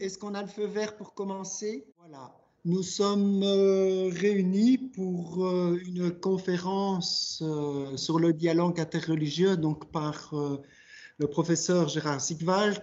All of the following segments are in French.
est-ce qu'on a le feu vert pour commencer? Voilà. Nous sommes euh, réunis pour euh, une conférence euh, sur le dialogue interreligieux, donc par le professeur Gérard Sigwald,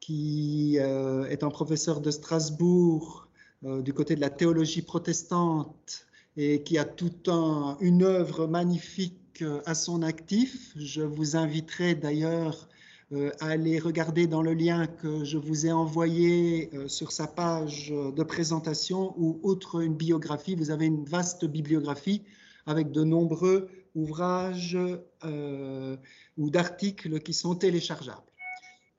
qui est un professeur de Strasbourg du côté de la théologie protestante et qui a tout un, une œuvre magnifique à son actif. Je vous inviterai d'ailleurs euh, aller regarder dans le lien que je vous ai envoyé euh, sur sa page de présentation où, outre une biographie, vous avez une vaste bibliographie avec de nombreux ouvrages euh, ou d'articles qui sont téléchargeables.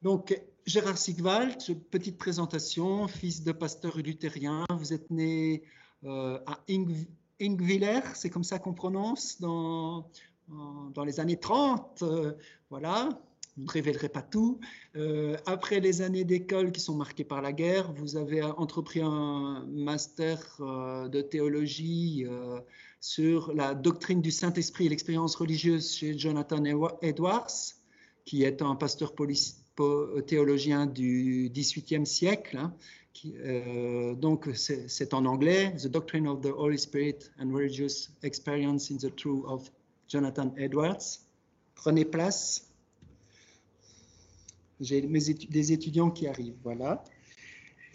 Donc, Gérard Sigwald, petite présentation, fils de pasteur luthérien. Vous êtes né à Ingwiller, c'est comme ça qu'on prononce, dans, dans les années 30. voilà, je ne révélerai pas tout. Euh, après les années d'école qui sont marquées par la guerre, vous avez entrepris un master euh, de théologie euh, sur la doctrine du Saint-Esprit et l'expérience religieuse chez Jonathan Edwards, qui est un pasteur théologien du XVIIIe siècle. Hein, donc, c'est en anglais, The Doctrine of the Holy Spirit and Religious Experience in the Truth of Jonathan Edwards. Prenez place. J'ai des étudiants qui arrivent, voilà.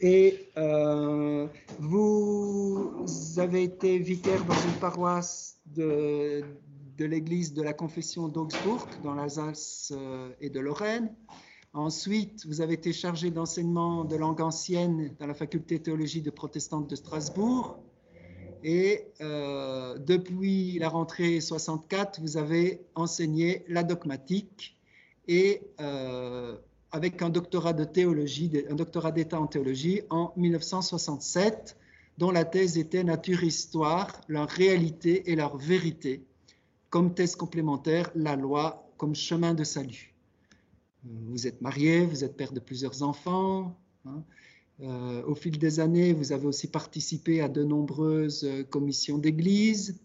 Et euh, vous avez été vicaire dans une paroisse de, de l'église de la confession d'Augsbourg, dans l'Alsace euh, et de Lorraine. Ensuite, vous avez été chargé d'enseignement de langue ancienne dans la faculté de théologie de protestante de Strasbourg. Et euh, depuis la rentrée 64, vous avez enseigné la dogmatique et avec un doctorat de théologie, un doctorat d'État en théologie en 1967, dont la thèse était Nature-Histoire, leur réalité et leur vérité, comme thèse complémentaire, la loi comme chemin de salut. Vous êtes marié, vous êtes père de plusieurs enfants. Hein. Euh, au fil des années, vous avez aussi participé à de nombreuses commissions d'église.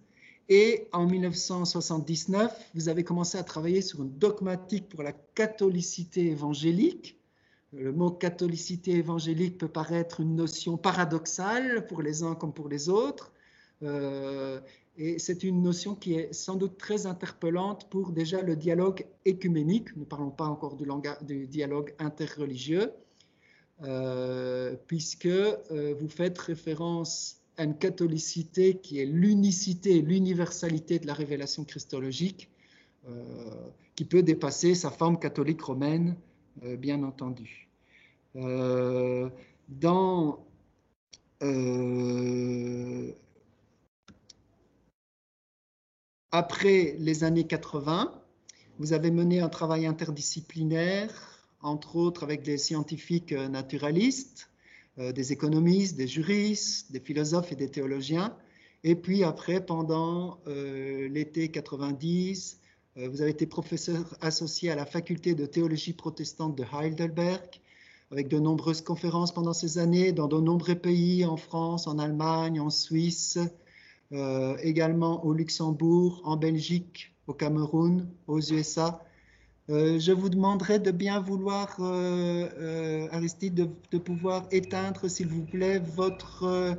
Et en 1979, vous avez commencé à travailler sur une dogmatique pour la catholicité évangélique. Le mot catholicité évangélique peut paraître une notion paradoxale pour les uns comme pour les autres. Euh, et c'est une notion qui est sans doute très interpellante pour déjà le dialogue écuménique. Ne parlons pas encore du dialogue interreligieux, euh, puisque euh, vous faites référence une catholicité qui est l'unicité, l'universalité de la révélation christologique, euh, qui peut dépasser sa forme catholique romaine, euh, bien entendu. Euh, dans après les années 80, vous avez mené un travail interdisciplinaire, entre autres avec des scientifiques naturalistes, des économistes, des juristes, des philosophes et des théologiens. Et puis après, pendant euh, l'été 90, euh, vous avez été professeur associé à la faculté de théologie protestante de Heidelberg, avec de nombreuses conférences pendant ces années dans de nombreux pays, en France, en Allemagne, en Suisse, également au Luxembourg, en Belgique, au Cameroun, aux USA euh, je vous demanderai de bien vouloir, euh, euh, Aristide, de, pouvoir éteindre, s'il vous plaît, votre...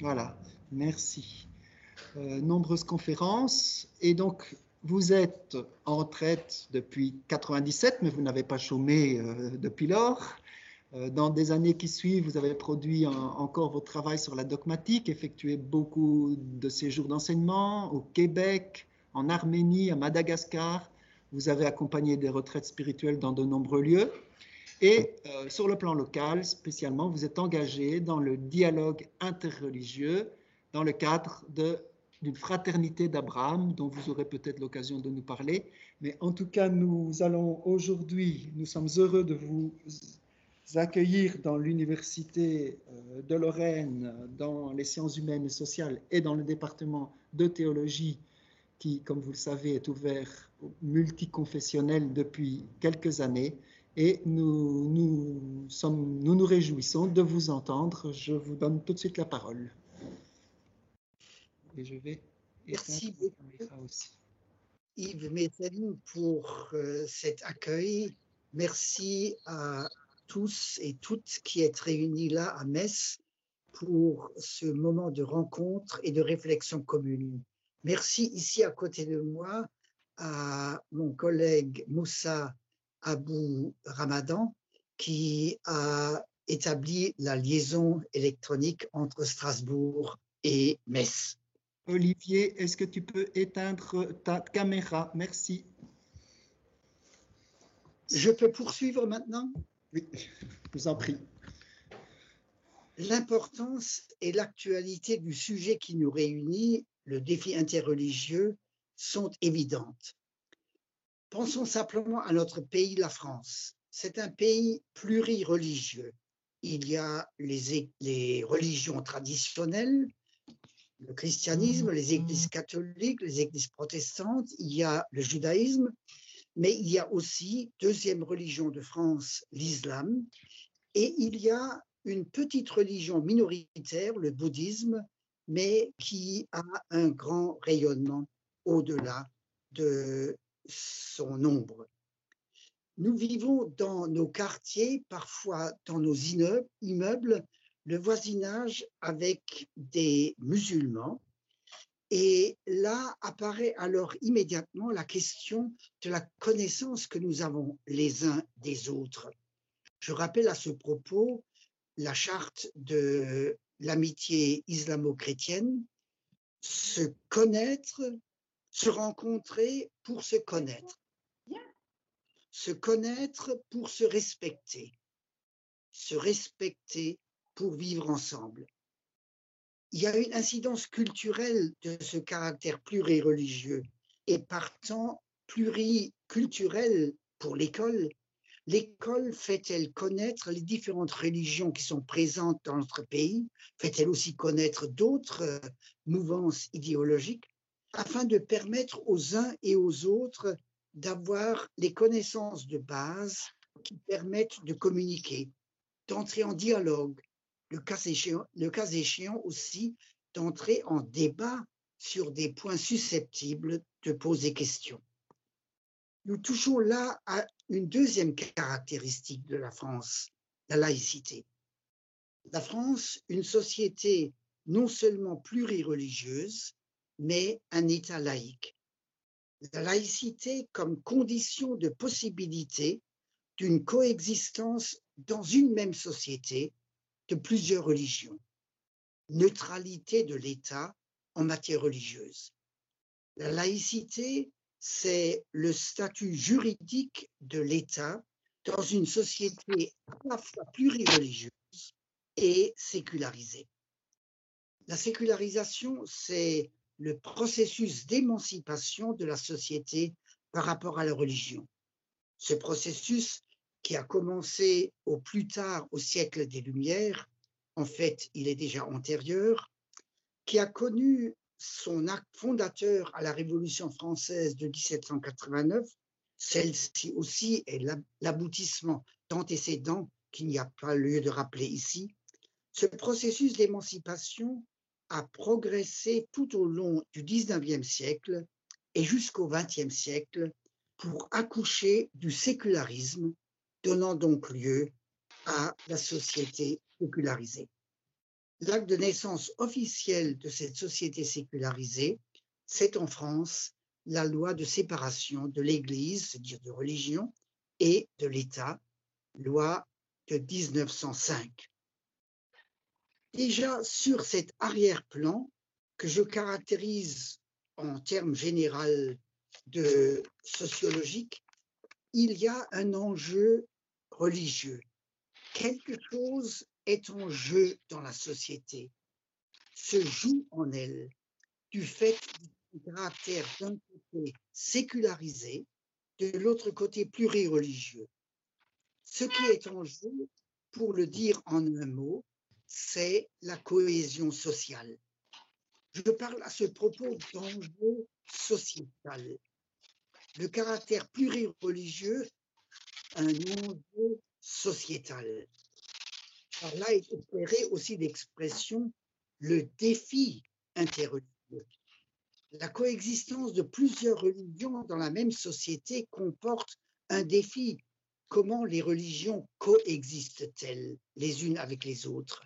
voilà, merci. nombreuses conférences. Et donc, vous êtes en retraite depuis 97, mais vous n'avez pas chômé depuis lors. Dans des années qui suivent, vous avez produit encore votre travail sur la dogmatique, effectué beaucoup de séjours d'enseignement au Québec, en Arménie, à Madagascar. Vous avez accompagné des retraites spirituelles dans de nombreux lieux. Et euh, sur le plan local, spécialement, vous êtes engagé dans le dialogue interreligieux dans le cadre d'une fraternité d'Abraham, dont vous aurez peut-être l'occasion de nous parler. Mais en tout cas, nous allons aujourd'hui, nous sommes heureux de vous accueillir dans l'Université euh, de Lorraine, dans les sciences humaines et sociales et dans le département de théologie qui, comme vous le savez, est ouvert multiconfessionnel depuis quelques années. Et nous nous, sommes, nous nous réjouissons de vous entendre. Je vous donne tout de suite la parole. Et je vais. Merci beaucoup. Aussi. Yves pour euh, cet accueil Merci à tous et toutes qui êtes réunis là à Metz pour ce moment de rencontre et de réflexion commune. Merci ici à côté de moi à mon collègue Moussa Abou Ramadan qui a établi la liaison électronique entre Strasbourg et Metz. Olivier, est-ce que tu peux éteindre ta caméra? Merci. Je peux poursuivre maintenant? Oui, je vous en prie. L'importance et l'actualité du sujet qui nous réunit, le défi interreligieux, sont évidentes. Pensons simplement à notre pays, la France. C'est un pays plurireligieux. Il y a les, les religions traditionnelles, le christianisme, les églises catholiques, les églises protestantes, il y a le judaïsme, mais il y a aussi, deuxième religion de France, l'islam, et il y a une petite religion minoritaire, le bouddhisme, mais qui a un grand rayonnement au-delà de son nombre. Nous vivons dans nos quartiers, parfois dans nos immeubles, le voisinage avec des musulmans. Et là apparaît alors immédiatement la question de la connaissance que nous avons les uns des autres. Je rappelle à ce propos la charte de l'amitié islamo-chrétienne, se connaître, se rencontrer pour se connaître, se connaître pour se respecter, se respecter pour vivre ensemble. Il y a une incidence culturelle de ce caractère plurireligieux et partant pluriculturel pour l'école L'école fait-elle connaître les différentes religions qui sont présentes dans notre pays? Fait-elle aussi connaître d'autres euh, mouvances idéologiques afin de permettre aux uns et aux autres d'avoir les connaissances de base qui permettent de communiquer, d'entrer en dialogue, le cas échéant, le cas échéant aussi d'entrer en débat sur des points susceptibles de poser question? Nous touchons là à une deuxième caractéristique de la France, la laïcité. La France, une société non seulement plurireligieuse, mais un État laïque. La laïcité comme condition de possibilité d'une coexistence dans une même société de plusieurs religions. Neutralité de l'État en matière religieuse. La laïcité c'est le statut juridique de l'État dans une société à la fois plurireligieuse et sécularisée. La sécularisation, c'est le processus d'émancipation de la société par rapport à la religion. Ce processus qui a commencé au plus tard au siècle des Lumières, en fait il est déjà antérieur, qui a connu son acte fondateur à la Révolution française de 1789, celle-ci aussi est l'aboutissement d'antécédents qu'il n'y a pas lieu de rappeler ici. Ce processus d'émancipation a progressé tout au long du 19e siècle et jusqu'au 20e siècle pour accoucher du sécularisme, donnant donc lieu à la société sécularisée. L'acte de naissance officiel de cette société sécularisée, c'est en France la loi de séparation de l'Église, c'est-à-dire de religion, et de l'État, loi de 1905. Déjà sur cet arrière-plan que je caractérise en termes généraux de sociologique, il y a un enjeu religieux. Quelque chose est en jeu dans la société, se joue en elle du fait du caractère d'un côté sécularisé, de l'autre côté plurireligieux. Ce qui est en jeu, pour le dire en un mot, c'est la cohésion sociale. Je parle à ce propos d'enjeu sociétal. Le caractère plurireligieux, un enjeu sociétal. Par là est opérée aussi l'expression le défi interreligieux. La coexistence de plusieurs religions dans la même société comporte un défi comment les religions coexistent-elles les unes avec les autres?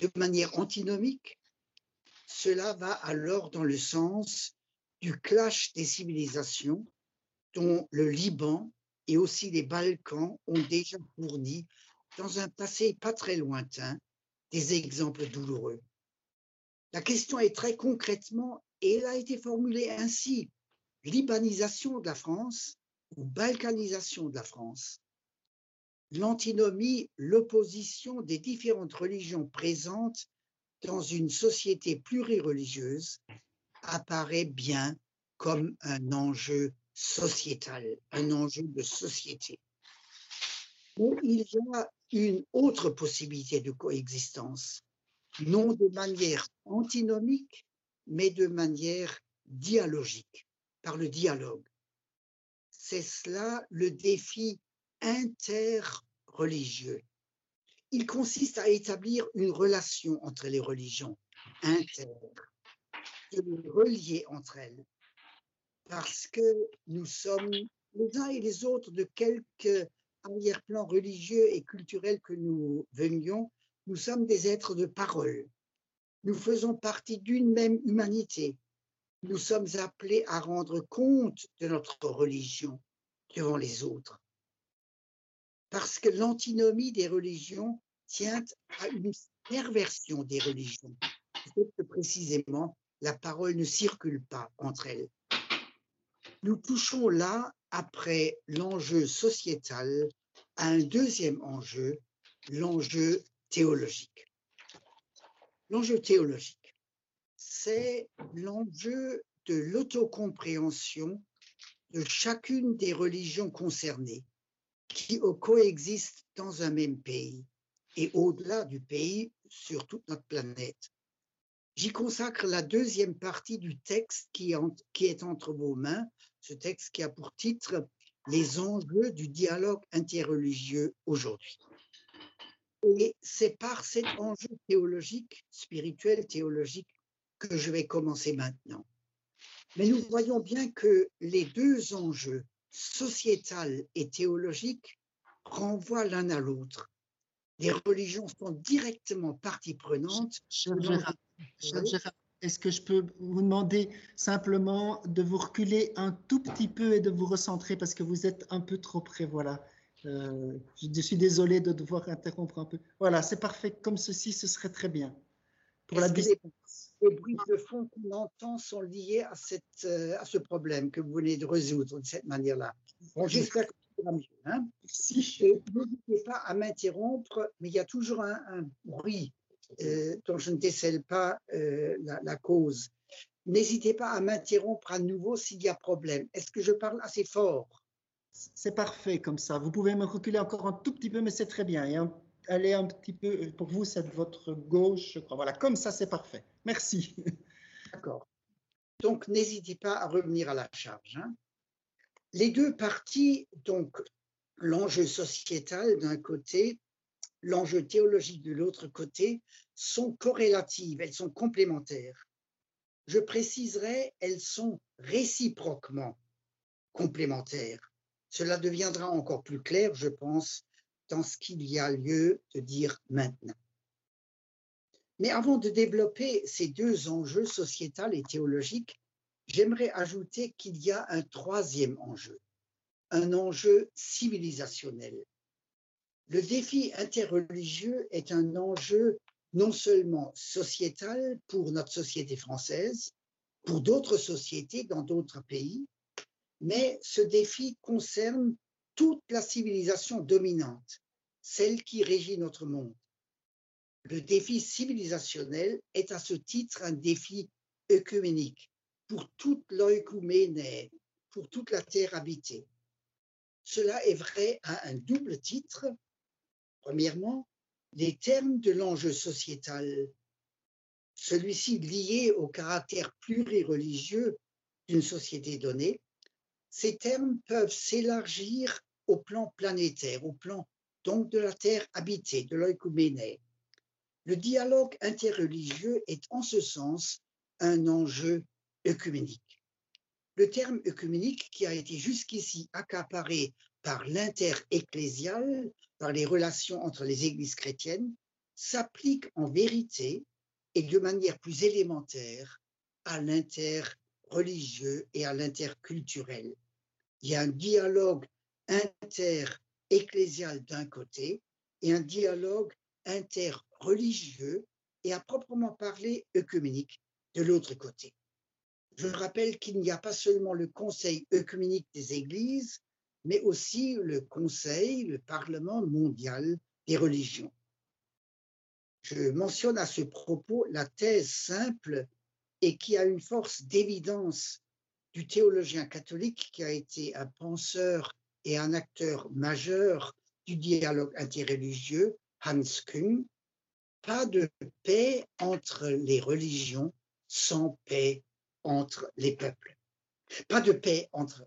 De manière antinomique, cela va alors dans le sens du clash des civilisations dont le Liban et aussi les Balkans ont déjà fourni, dans un passé pas très lointain, des exemples douloureux. La question est très concrètement, et elle a été formulée ainsi, libanisation de la France ou balkanisation de la France. L'antinomie, l'opposition des différentes religions présentes dans une société plurireligieuse apparaît bien comme un enjeu sociétal, un enjeu de société. Il y a une autre possibilité de coexistence, non de manière antinomique, mais de manière dialogique, par le dialogue. C'est cela le défi interreligieux. Il consiste à établir une relation entre les religions, inter, de les relier entre elles, parce que nous sommes les uns et les autres de quelques arrière-plan religieux et culturel que nous venions, nous sommes des êtres de parole. Nous faisons partie d'une même humanité. Nous sommes appelés à rendre compte de notre religion devant les autres. Parce que l'antinomie des religions tient à une perversion des religions. Que précisément, la parole ne circule pas entre elles. Nous touchons là, après l'enjeu sociétal, à un deuxième enjeu, l'enjeu théologique. L'enjeu théologique, c'est l'enjeu de l'autocompréhension de chacune des religions concernées qui coexistent dans un même pays et au-delà du pays sur toute notre planète. J'y consacre la deuxième partie du texte qui, est entre vos mains, ce texte qui a pour titre Les enjeux du dialogue interreligieux aujourd'hui. Et c'est par cet enjeu théologique, spirituel, théologique, que je vais commencer maintenant. Mais nous voyons bien que les deux enjeux, sociétal et théologique, renvoient l'un à l'autre. Les religions sont directement partie prenante. Est-ce que je peux vous demander simplement de vous reculer un tout petit peu et de vous recentrer parce que vous êtes un peu trop près, voilà. Euh, je suis désolé de devoir interrompre un peu. Voilà, c'est parfait. Comme ceci, ce serait très bien. Pour la les, les bruits de fond qu'on entend sont liés à, cette, euh, à ce problème que vous venez de résoudre de cette manière-là? Bon, J'espère que ça va mieux. Hein N'hésitez pas à m'interrompre, mais il y a toujours un, un bruit dont je ne décèle pas euh, la, cause. N'hésitez pas à m'interrompre à nouveau s'il y a problème. Est-ce que je parle assez fort? C'est parfait comme ça. Vous pouvez me reculer encore un tout petit peu, mais c'est très bien. Et aller un petit peu, pour vous, c'est de votre gauche, je crois. Voilà, comme ça, c'est parfait. Merci. D'accord. Donc, n'hésitez pas à revenir à la charge. Hein. Les deux parties, donc l'enjeu sociétal d'un côté l'enjeu théologique de l'autre côté sont corrélatives, elles sont complémentaires. Je préciserai, elles sont réciproquement complémentaires. Cela deviendra encore plus clair, je pense, dans ce qu'il y a lieu de dire maintenant. Mais avant de développer ces deux enjeux sociétal et théologiques, j'aimerais ajouter qu'il y a un troisième enjeu, un enjeu civilisationnel. Le défi interreligieux est un enjeu non seulement sociétal pour notre société française, pour d'autres sociétés dans d'autres pays, mais ce défi concerne toute la civilisation dominante, celle qui régit notre monde. Le défi civilisationnel est à ce titre un défi œcuménique pour toute l'oïkouménée, pour toute la terre habitée. Cela est vrai à un double titre Premièrement, les termes de l'enjeu sociétal, celui-ci lié au caractère plurireligieux d'une société donnée, ces termes peuvent s'élargir au plan planétaire, au plan donc de la terre habitée, de l'oïkouménée. Le dialogue interreligieux est en ce sens un enjeu œcuménique. Le terme œcuménique, qui a été jusqu'ici accaparé par l'inter-ecclésial, par les relations entre les églises chrétiennes, s'applique en vérité et de manière plus élémentaire à l'inter-religieux et à l'interculturel. Il y a un dialogue inter-ecclésial d'un côté et un dialogue interreligieux et à proprement parler œcuménique de l'autre côté. Je rappelle qu'il n'y a pas seulement le Conseil œcuménique des Églises, mais aussi le Conseil, le Parlement mondial des religions. Je mentionne à ce propos la thèse simple et qui a une force d'évidence du théologien catholique qui a été un penseur et un acteur majeur du dialogue interreligieux, Hans Küng, pas de paix entre les religions sans paix entre les peuples. Pas de paix entre,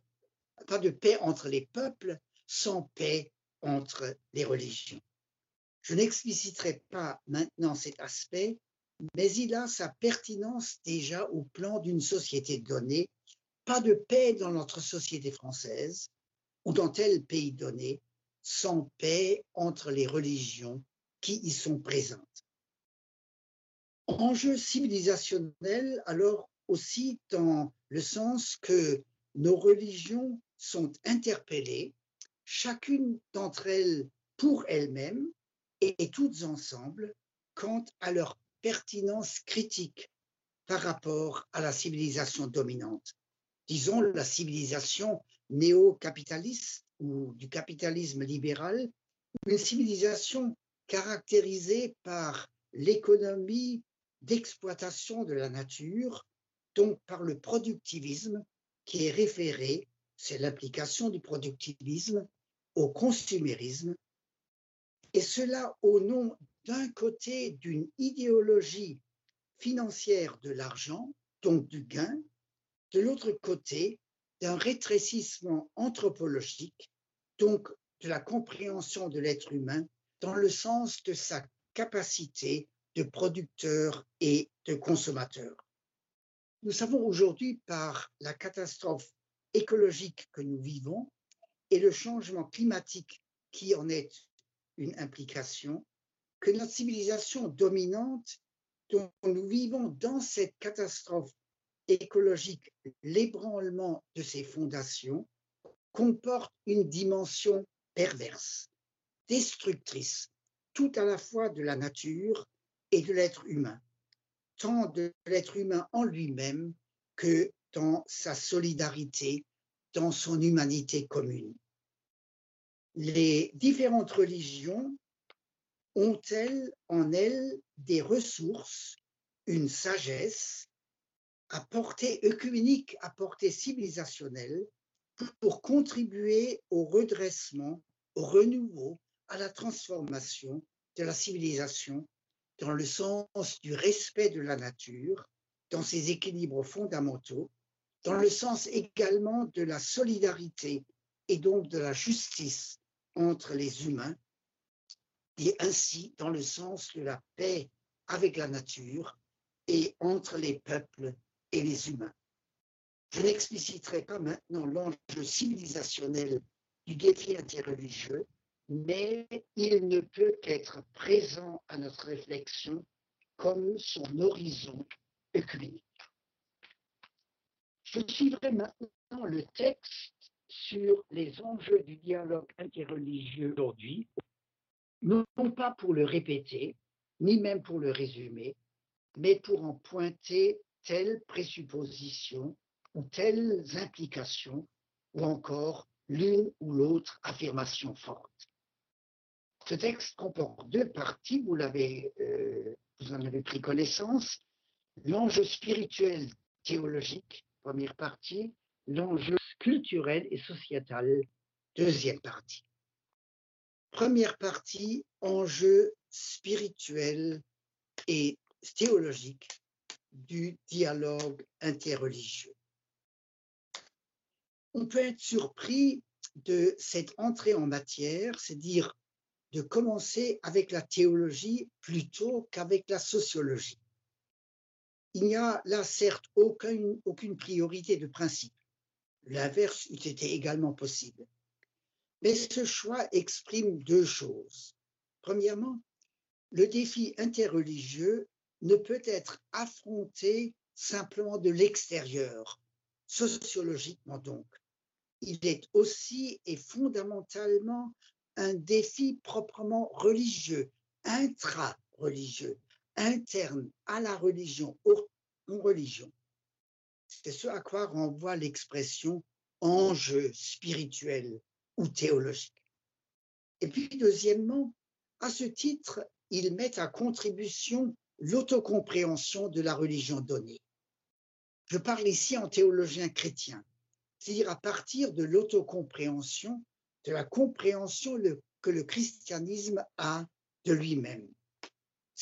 pas de paix entre les peuples sans paix entre les religions. Je n'expliciterai pas maintenant cet aspect, mais il a sa pertinence déjà au plan d'une société donnée. Pas de paix dans notre société française ou dans tel pays donné sans paix entre les religions qui y sont présentes. Enjeu civilisationnel, alors aussi dans le sens que nos religions sont interpellées, chacune d'entre elles pour elles-mêmes et toutes ensemble, quant à leur pertinence critique par rapport à la civilisation dominante. Disons la civilisation néo-capitaliste ou du capitalisme libéral, une civilisation caractérisée par l'économie d'exploitation de la nature, donc par le productivisme qui est référé, c'est l'application du productivisme au consumérisme, et cela au nom d'un côté d'une idéologie financière de l'argent, donc du gain, de l'autre côté d'un rétrécissement anthropologique, donc de la compréhension de l'être humain dans le sens de sa capacité de producteur et de consommateur. Nous savons aujourd'hui par la catastrophe écologique que nous vivons et le changement climatique qui en est une implication, que notre civilisation dominante dont nous vivons dans cette catastrophe écologique, l'ébranlement de ses fondations, comporte une dimension perverse, destructrice, tout à la fois de la nature et de l'être humain, tant de l'être humain en lui-même que dans sa solidarité, dans son humanité commune. Les différentes religions ont-elles en elles des ressources, une sagesse, à portée œcuménique, à portée civilisationnelle, pour contribuer au redressement, au renouveau, à la transformation de la civilisation dans le sens du respect de la nature, dans ses équilibres fondamentaux, dans le sens également de la solidarité et donc de la justice entre les humains, et ainsi dans le sens de la paix avec la nature et entre les peuples et les humains. Je n'expliciterai pas maintenant l'enjeu civilisationnel du défi interreligieux, mais il ne peut qu'être présent à notre réflexion comme son horizon œcuménique. Je suivrai maintenant le texte sur les enjeux du dialogue interreligieux aujourd'hui, non pas pour le répéter, ni même pour le résumer, mais pour en pointer telles présuppositions ou telles implications, ou encore l'une ou l'autre affirmation forte. Ce texte comporte deux parties, vous, euh, vous en avez pris connaissance. L'enjeu spirituel théologique, première partie, l'enjeu culturel et sociétal, deuxième partie. Première partie, enjeu spirituel et théologique, du dialogue interreligieux. On peut être surpris de cette entrée en matière, c'est dire de commencer avec la théologie plutôt qu'avec la sociologie. Il n'y a là certes aucune, aucune priorité de principe. L'inverse eût été également possible. Mais ce choix exprime deux choses. Premièrement, le défi interreligieux ne peut être affronté simplement de l'extérieur, sociologiquement donc. Il est aussi et fondamentalement un défi proprement religieux, intra-religieux, interne à la religion, aux religion. C'est ce à quoi renvoie l'expression enjeu spirituel ou théologique. Et puis, deuxièmement, à ce titre, il met à contribution l'autocompréhension de la religion donnée. Je parle ici en théologien chrétien, c'est-à-dire à partir de l'autocompréhension, de la compréhension que le christianisme a de lui-même.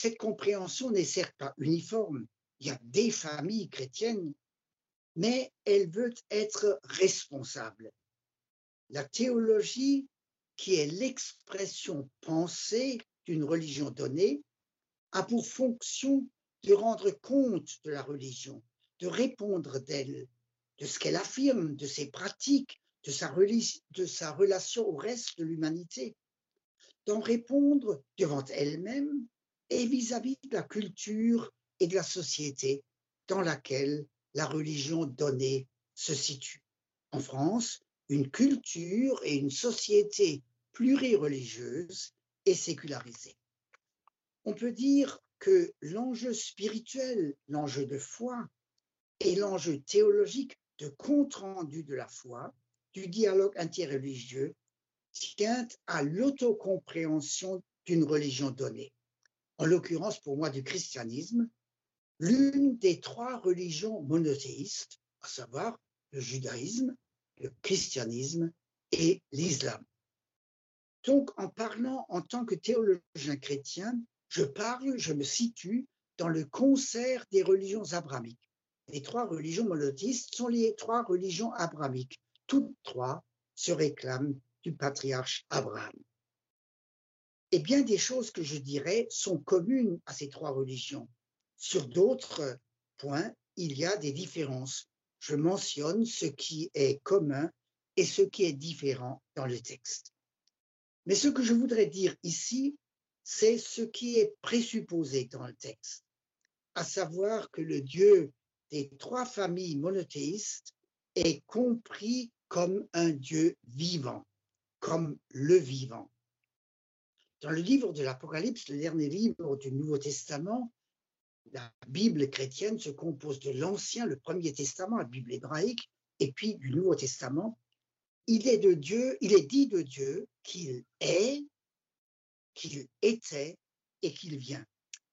Cette compréhension n'est certes pas uniforme, il y a des familles chrétiennes, mais elle veut être responsable. La théologie, qui est l'expression pensée d'une religion donnée, a pour fonction de rendre compte de la religion, de répondre d'elle, de ce qu'elle affirme, de ses pratiques, de sa, de sa relation au reste de l'humanité, d'en répondre devant elle-même et vis-à-vis -vis de la culture et de la société dans laquelle la religion donnée se situe. En France, une culture et une société plurireligieuse et sécularisée. On peut dire que l'enjeu spirituel, l'enjeu de foi et l'enjeu théologique de compte-rendu de la foi, du dialogue interreligieux, tient à l'autocompréhension d'une religion donnée. En l'occurrence, pour moi, du christianisme, l'une des trois religions monothéistes, à savoir le judaïsme, le christianisme et l'islam. Donc, en parlant en tant que théologien chrétien, je parle, je me situe dans le concert des religions abrahamiques. Les trois religions monothéistes sont les trois religions abrahamiques. Toutes trois se réclament du patriarche Abraham. Et bien des choses que je dirais sont communes à ces trois religions. Sur d'autres points, il y a des différences. Je mentionne ce qui est commun et ce qui est différent dans le texte. Mais ce que je voudrais dire ici, c'est ce qui est présupposé dans le texte, à savoir que le Dieu des trois familles monothéistes est compris comme un Dieu vivant, comme le vivant. Dans le livre de l'Apocalypse, le dernier livre du Nouveau Testament, la Bible chrétienne se compose de l'Ancien, le Premier Testament, la Bible hébraïque, et puis du Nouveau Testament. Il est de Dieu, il est dit de Dieu qu'il est, qu'il était et qu'il vient.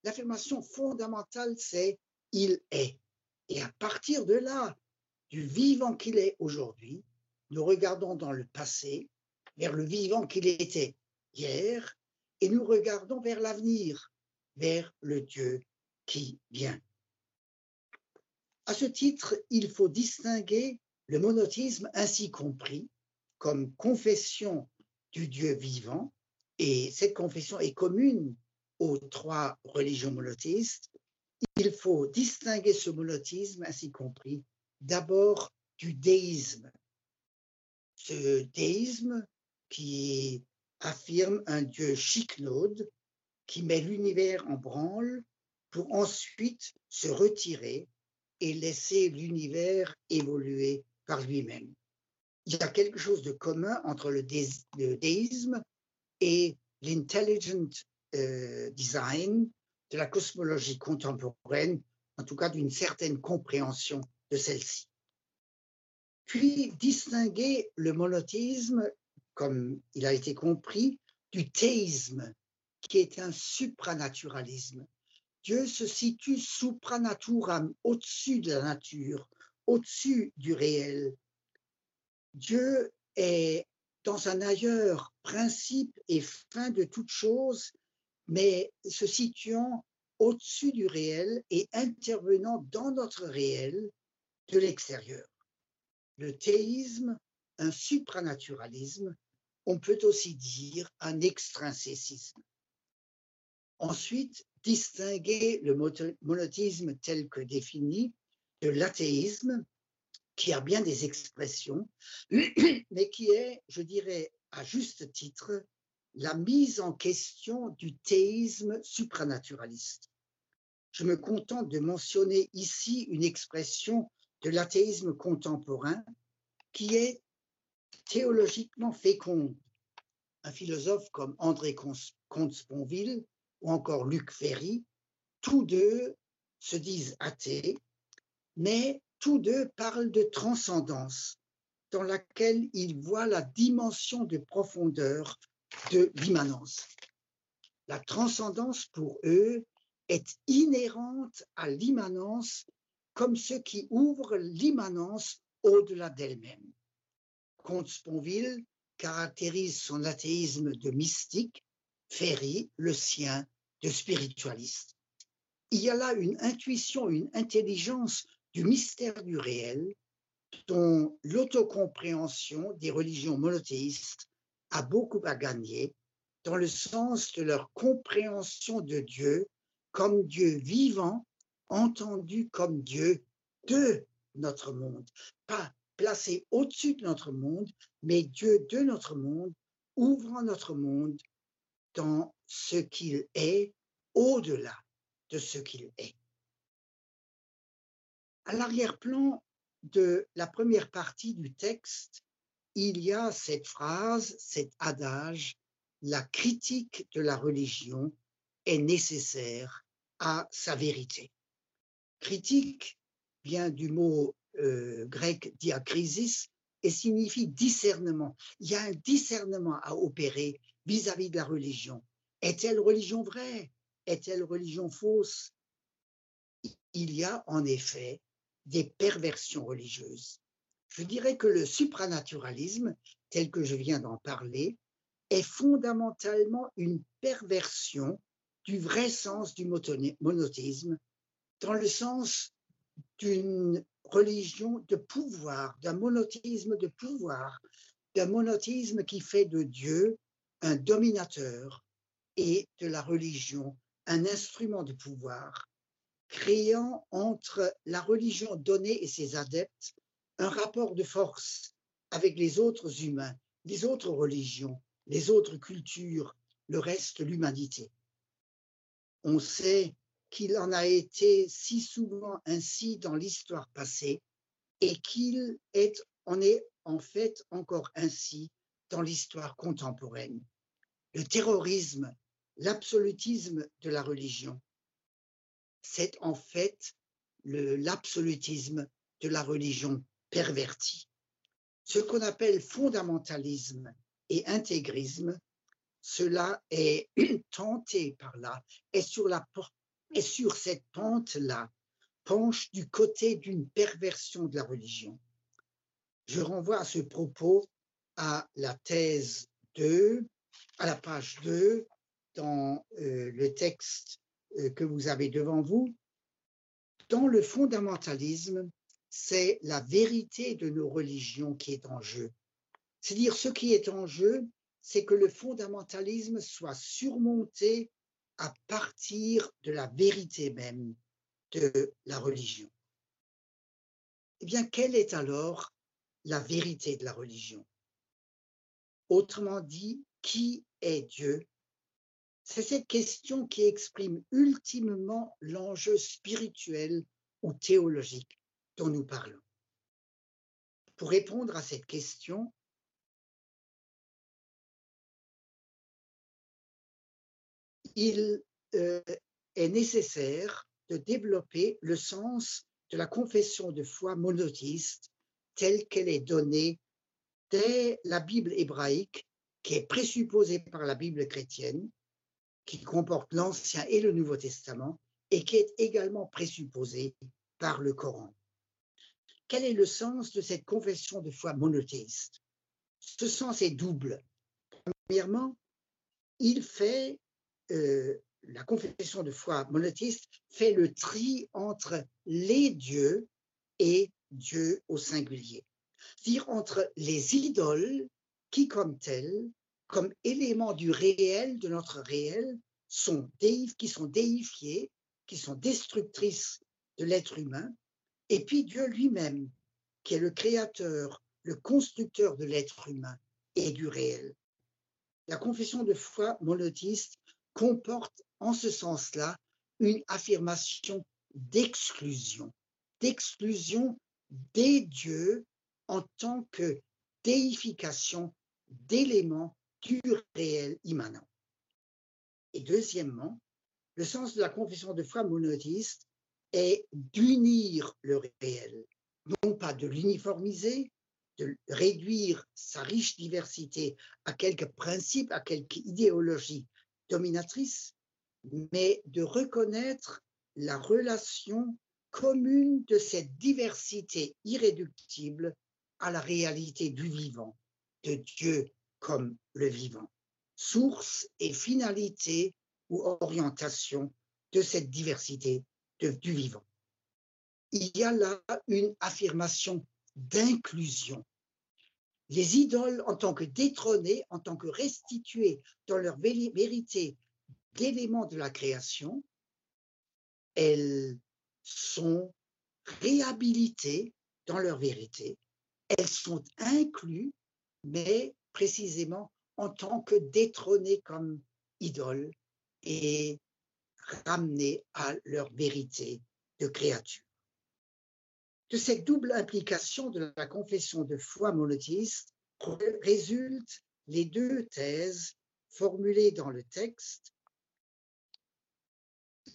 L'affirmation fondamentale, c'est il est. Et à partir de là, du vivant qu'il est aujourd'hui, nous regardons dans le passé, vers le vivant qu'il était hier, et nous regardons vers l'avenir, vers le Dieu qui vient. À ce titre, il faut distinguer le monothéisme ainsi compris comme confession du Dieu vivant, et cette confession est commune aux trois religions monothéistes. Il faut distinguer ce monothéisme ainsi compris d'abord du déisme. Ce déisme qui affirme un Dieu chicnaude qui met l'univers en branle pour ensuite se retirer et laisser l'univers évoluer par lui-même. Il y a quelque chose de commun entre le, déisme et l'intelligent euh, design de la cosmologie contemporaine, en tout cas d'une certaine compréhension de celle-ci. Puis distinguer le monothéisme, comme il a été compris, du théisme, qui est un supranaturalisme, Dieu se situe supranaturam, au-dessus de la nature, au-dessus du réel. Dieu est dans un ailleurs, principe et fin de toute chose, mais se situant au-dessus du réel et intervenant dans notre réel de l'extérieur. Le théisme, un supranaturalisme, on peut aussi dire un extrinsécisme. Ensuite, distinguer le monothéisme tel que défini de l'athéisme, qui a bien des expressions, mais qui est, je dirais, à juste titre, la mise en question du théisme supranaturaliste. Je me contente de mentionner ici une expression de l'athéisme contemporain qui est théologiquement féconde. Un philosophe comme André Comte-Sponville ou encore Luc Ferry, tous deux se disent athées, mais tous deux parlent de transcendance, dans laquelle ils voient la dimension de profondeur de l'immanence. La transcendance pour eux est inhérente à l'immanence comme ce qui ouvre l'immanence au-delà d'elle-même. Comte Sponville caractérise son athéisme de mystique, Ferry le sien de spiritualiste. Il y a là une intuition, une intelligence du mystère du réel dont l'autocompréhension des religions monothéistes a beaucoup à gagner dans le sens de leur compréhension de Dieu comme Dieu vivant, entendu comme Dieu de notre monde, pas placé au-dessus de notre monde, mais Dieu de notre monde, ouvrant notre monde dans ce qu'il est au-delà de ce qu'il est. À l'arrière-plan de la première partie du texte, il y a cette phrase, cet adage, la critique de la religion est nécessaire à sa vérité. Critique vient du mot euh, grec diacrisis et signifie discernement. Il y a un discernement à opérer vis-à-vis -vis de la religion. Est-elle religion vraie? Est-elle religion fausse? Il y a en effet des perversions religieuses. Je dirais que le supranaturalisme, tel que je viens d'en parler, est fondamentalement une perversion du vrai sens du monothéisme, dans le sens d'une religion de pouvoir, d'un monothéisme de pouvoir, d'un monothéisme qui fait de Dieu un dominateur et de la religion un instrument de pouvoir, créant entre la religion donnée et ses adeptes un rapport de force avec les autres humains, les autres religions, les autres cultures, le reste de l'humanité. On sait qu'il en a été si souvent ainsi dans l'histoire passée et qu'il est, en est en fait encore ainsi dans l'histoire contemporaine. Le terrorisme, l'absolutisme de la religion, c'est en fait l'absolutisme de la religion perverti. Ce qu'on appelle fondamentalisme et intégrisme, cela est tenté par là, et sur, la, et sur cette pente-là, penche du côté d'une perversion de la religion. Je renvoie à ce propos à la thèse 2, à la page 2, dans euh, le texte euh, que vous avez devant vous. Dans le fondamentalisme, c'est la vérité de nos religions qui est en jeu. C'est-à-dire, ce qui est en jeu, c'est que le fondamentalisme soit surmonté à partir de la vérité même de la religion. Eh bien, quelle est alors la vérité de la religion? Autrement dit, qui est Dieu? C'est cette question qui exprime ultimement l'enjeu spirituel ou théologique dont nous parlons. Pour répondre à cette question, il euh, est nécessaire de développer le sens de la confession de foi monothéiste telle qu'elle est donnée dès la Bible hébraïque, qui est présupposée par la Bible chrétienne, qui comporte l'Ancien et le Nouveau Testament, et qui est également présupposée par le Coran. Quel est le sens de cette confession de foi monothéiste? Ce sens est double. Premièrement, il fait, euh, la confession de foi monothéiste fait le tri entre les dieux et Dieu au singulier. C'est-à-dire entre les idoles qui, comme telles, comme éléments du réel, de notre réel, sont qui sont déifiées, qui sont destructrices de l'être humain, et puis Dieu lui-même, qui est le créateur, le constructeur de l'être humain, et du réel. La confession de foi monothéiste comporte en ce sens-là une affirmation d'exclusion, d'exclusion des dieux en tant que déification d'éléments du réel immanent. Et deuxièmement, le sens de la confession de foi monothéiste est d'unir le réel, non pas de l'uniformiser, de réduire sa riche diversité à quelques principes, à quelques idéologies dominatrices, mais de reconnaître la relation commune de cette diversité irréductible à la réalité du vivant, de Dieu comme le vivant, source et finalité ou orientation de cette diversité du vivant. Il y a là une affirmation d'inclusion. Les idoles, en tant que détrônées, en tant que restituées dans leur vérité d'éléments de la création, elles sont réhabilitées dans leur vérité, elles sont incluses, mais précisément en tant que détrônées comme idoles et ramenées à leur vérité de créature. De cette double implication de la confession de foi monothéiste résultent les deux thèses formulées dans le texte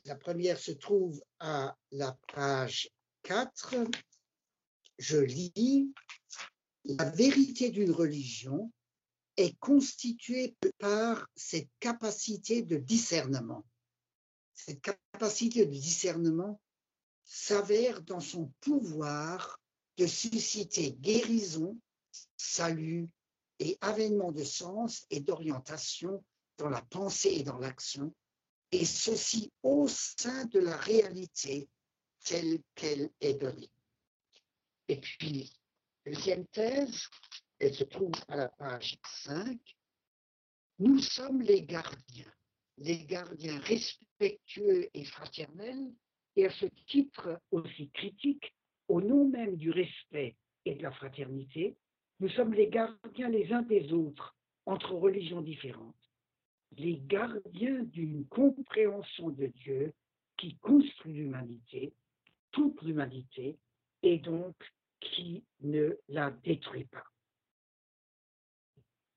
la première se trouve à la page 4. Je lis, la vérité d'une religion est constituée par cette capacité de discernement. Cette capacité de discernement s'avère dans son pouvoir de susciter guérison, salut et avènement de sens et d'orientation dans la pensée et dans l'action et ceci au sein de la réalité telle qu'elle est donnée. Et puis, deuxième thèse, elle se trouve à la page 5. Nous sommes les gardiens, les gardiens respectueux et fraternels, et à ce titre aussi critique, au nom même du respect et de la fraternité, nous sommes les gardiens les uns des autres entre religions différentes les gardiens d'une compréhension de Dieu qui construit l'humanité, toute l'humanité, et donc qui ne la détruit pas.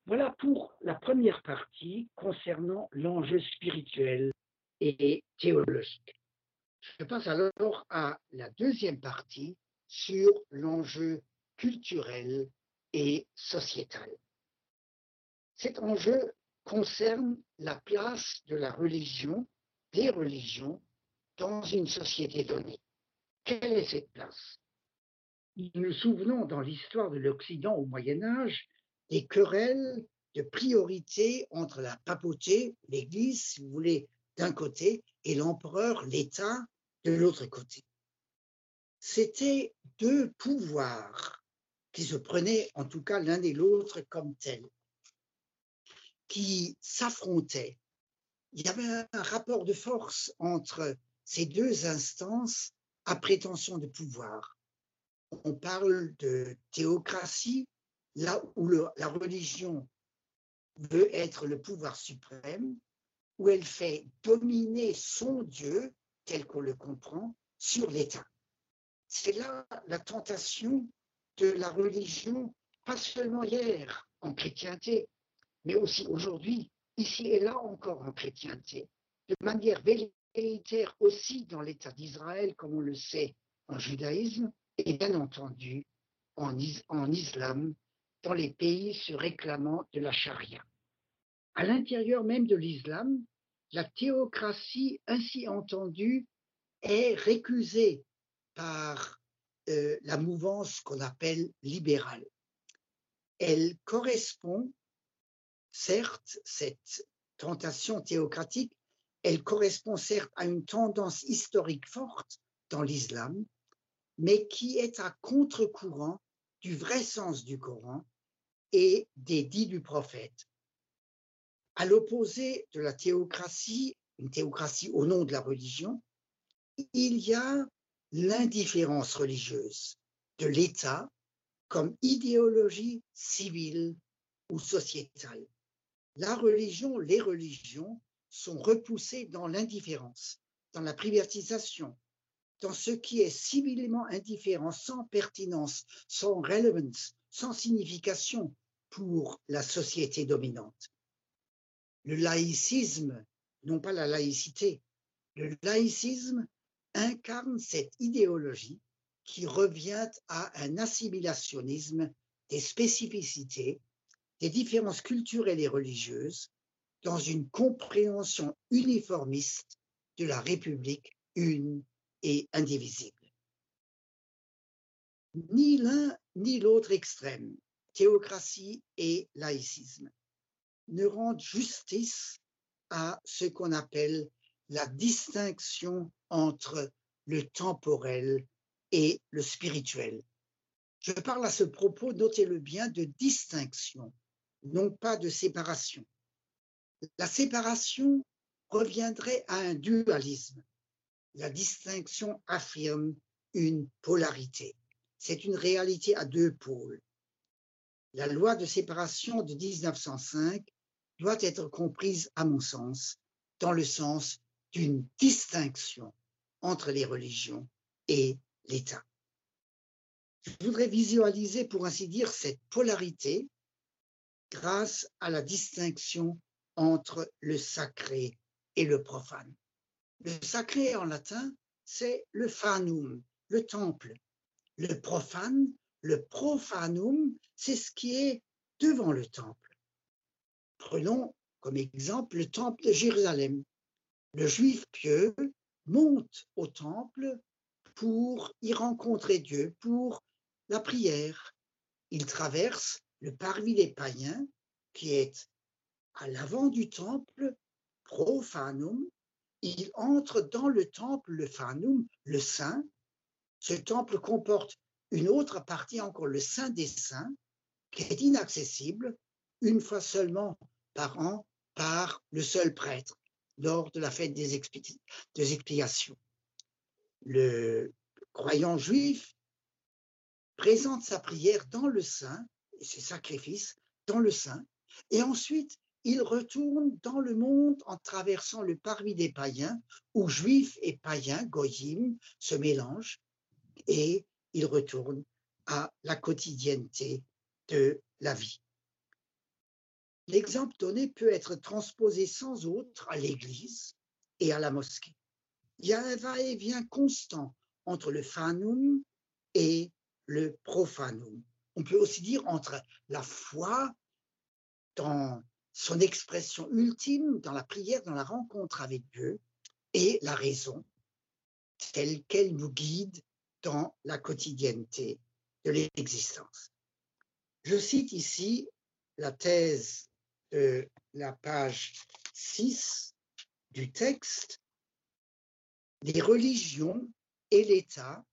Voilà pour la première partie concernant l'enjeu spirituel et théologique. Je passe alors à la deuxième partie sur l'enjeu culturel et sociétal. Cet enjeu concerne la place de la religion, des religions, dans une société donnée. Quelle est cette place? Nous nous souvenons dans l'histoire de l'Occident au Moyen Âge des querelles de priorité entre la papauté, l'Église, si vous voulez, d'un côté, et l'empereur, l'État, de l'autre côté. C'était deux pouvoirs qui se prenaient en tout cas l'un et l'autre comme tels qui s'affrontaient. Il y avait un rapport de force entre ces deux instances à prétention de pouvoir. On parle de théocratie, là où la religion veut être le pouvoir suprême, où elle fait dominer son Dieu, tel qu'on le comprend, sur l'État. C'est là la tentation de la religion, pas seulement hier en chrétienté, mais aussi aujourd'hui, ici et là encore en chrétienté, de manière véritaire aussi dans l'État d'Israël, comme on le sait en judaïsme, et bien entendu en, en islam, dans les pays se réclamant de la charia. À l'intérieur même de l'islam, la théocratie ainsi entendue est récusée par euh, la mouvance qu'on appelle libérale. Elle correspond Certes, cette tentation théocratique, elle correspond certes à une tendance historique forte dans l'islam, mais qui est à contre-courant du vrai sens du Coran et des dits du prophète. À l'opposé de la théocratie, une théocratie au nom de la religion, il y a l'indifférence religieuse de l'État comme idéologie civile ou sociétale. La religion, les religions sont repoussées dans l'indifférence, dans la privatisation, dans ce qui est civilement indifférent, sans pertinence, sans relevance, sans signification pour la société dominante. Le laïcisme, non pas la laïcité, le laïcisme incarne cette idéologie qui revient à un assimilationnisme des spécificités, des différences culturelles et religieuses dans une compréhension uniformiste de la République une et indivisible. Ni l'un ni l'autre extrême, théocratie et laïcisme, ne rendent justice à ce qu'on appelle la distinction entre le temporel et le spirituel. Je parle à ce propos, notez-le bien, de distinction, non pas de séparation. La séparation reviendrait à un dualisme. La distinction affirme une polarité. C'est une réalité à deux pôles. La loi de séparation de 1905 doit être comprise, à mon sens, dans le sens d'une distinction entre les religions et l'État. Je voudrais visualiser, pour ainsi dire, cette polarité grâce à la distinction entre le sacré et le profane. Le sacré en latin, c'est le fanum, le temple. Le profane, le profanum, c'est ce qui est devant le temple. Prenons comme exemple le temple de Jérusalem. Le juif pieux monte au temple pour y rencontrer Dieu, pour la prière. Il traverse le parvis des païens qui est à l'avant du temple, profanum. Il entre dans le temple, le fanum, le saint. Ce temple comporte une autre partie encore, le saint des saints, qui est inaccessible une fois seulement par an par le seul prêtre lors de la fête des, expiations. Le croyant juif présente sa prière dans le sein, et ses sacrifices dans le sein, et ensuite il retourne dans le monde en traversant le parvis des païens, où juifs et païens, goyim, se mélangent, et il retourne à la quotidienneté de la vie. L'exemple donné peut être transposé sans autre à l'Église et à la mosquée. Il y a un va-et-vient constant entre le fanum et le profanum. On peut aussi dire entre la foi dans son expression ultime, dans la prière, dans la rencontre avec Dieu, et la raison telle qu'elle nous guide dans la quotidienneté de l'existence. Je cite ici la thèse de la page 6 du texte, les religions et l'État,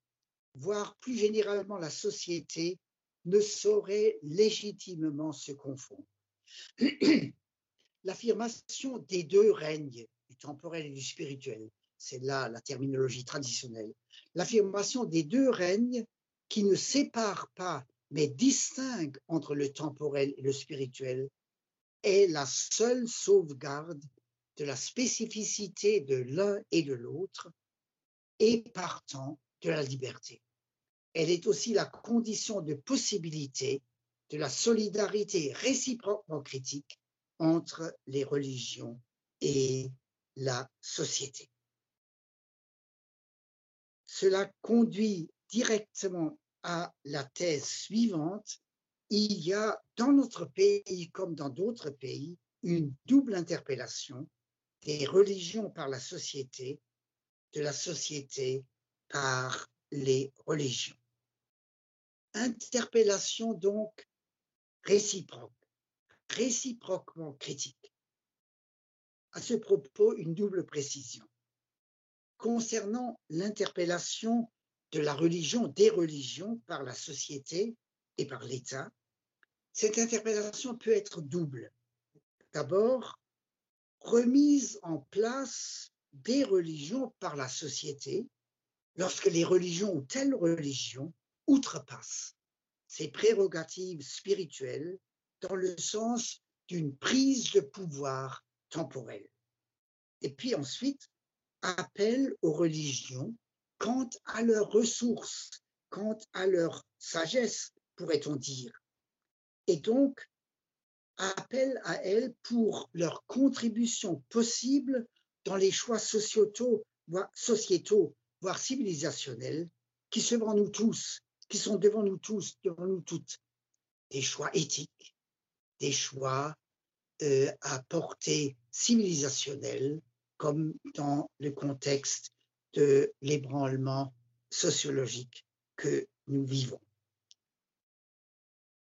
voire plus généralement la société, ne sauraient légitimement se confondre. L'affirmation des deux règnes, du temporel et du spirituel, c'est là la terminologie traditionnelle, l'affirmation des deux règnes qui ne séparent pas mais distinguent entre le temporel et le spirituel est la seule sauvegarde de la spécificité de l'un et de l'autre et partant de la liberté. Elle est aussi la condition de possibilité de la solidarité réciproquement critique entre les religions et la société. Cela conduit directement à la thèse suivante il y a dans notre pays comme dans d'autres pays une double interpellation des religions par la société, de la société par les religions. Interpellation donc réciproque, réciproquement critique. À ce propos, une double précision. Concernant l'interpellation de la religion, des religions par la société et par l'État, cette interprétation peut être double. D'abord, remise en place des religions par la société lorsque les religions ou telles religions outrepassent ces prérogatives spirituelles dans le sens d'une prise de pouvoir temporelle. Et puis ensuite, appel aux religions quant à leurs ressources, quant à leur sagesse, pourrait-on dire. Et donc, appel à elles pour leur contribution possible dans les choix sociétaux, voire, sociétaux, voire civilisationnels, qui sont devant nous tous, qui sont devant nous tous, devant nous toutes. Des choix éthiques, des choix euh, à portée civilisationnelle, comme dans le contexte de l'ébranlement sociologique que nous vivons.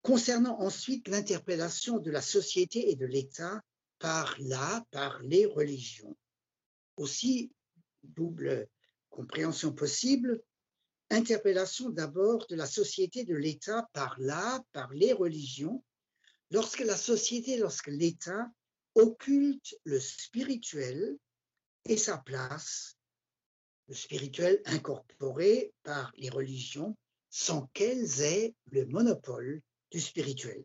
Concernant ensuite l'interpellation de la société et de l'État par la, par les religions, aussi double compréhension possible, interpellation d'abord de la société de l'État par la, par les religions, lorsque la société, lorsque l'État occulte le spirituel et sa place, le spirituel incorporé par les religions, sans qu'elles aient le monopole du spirituel.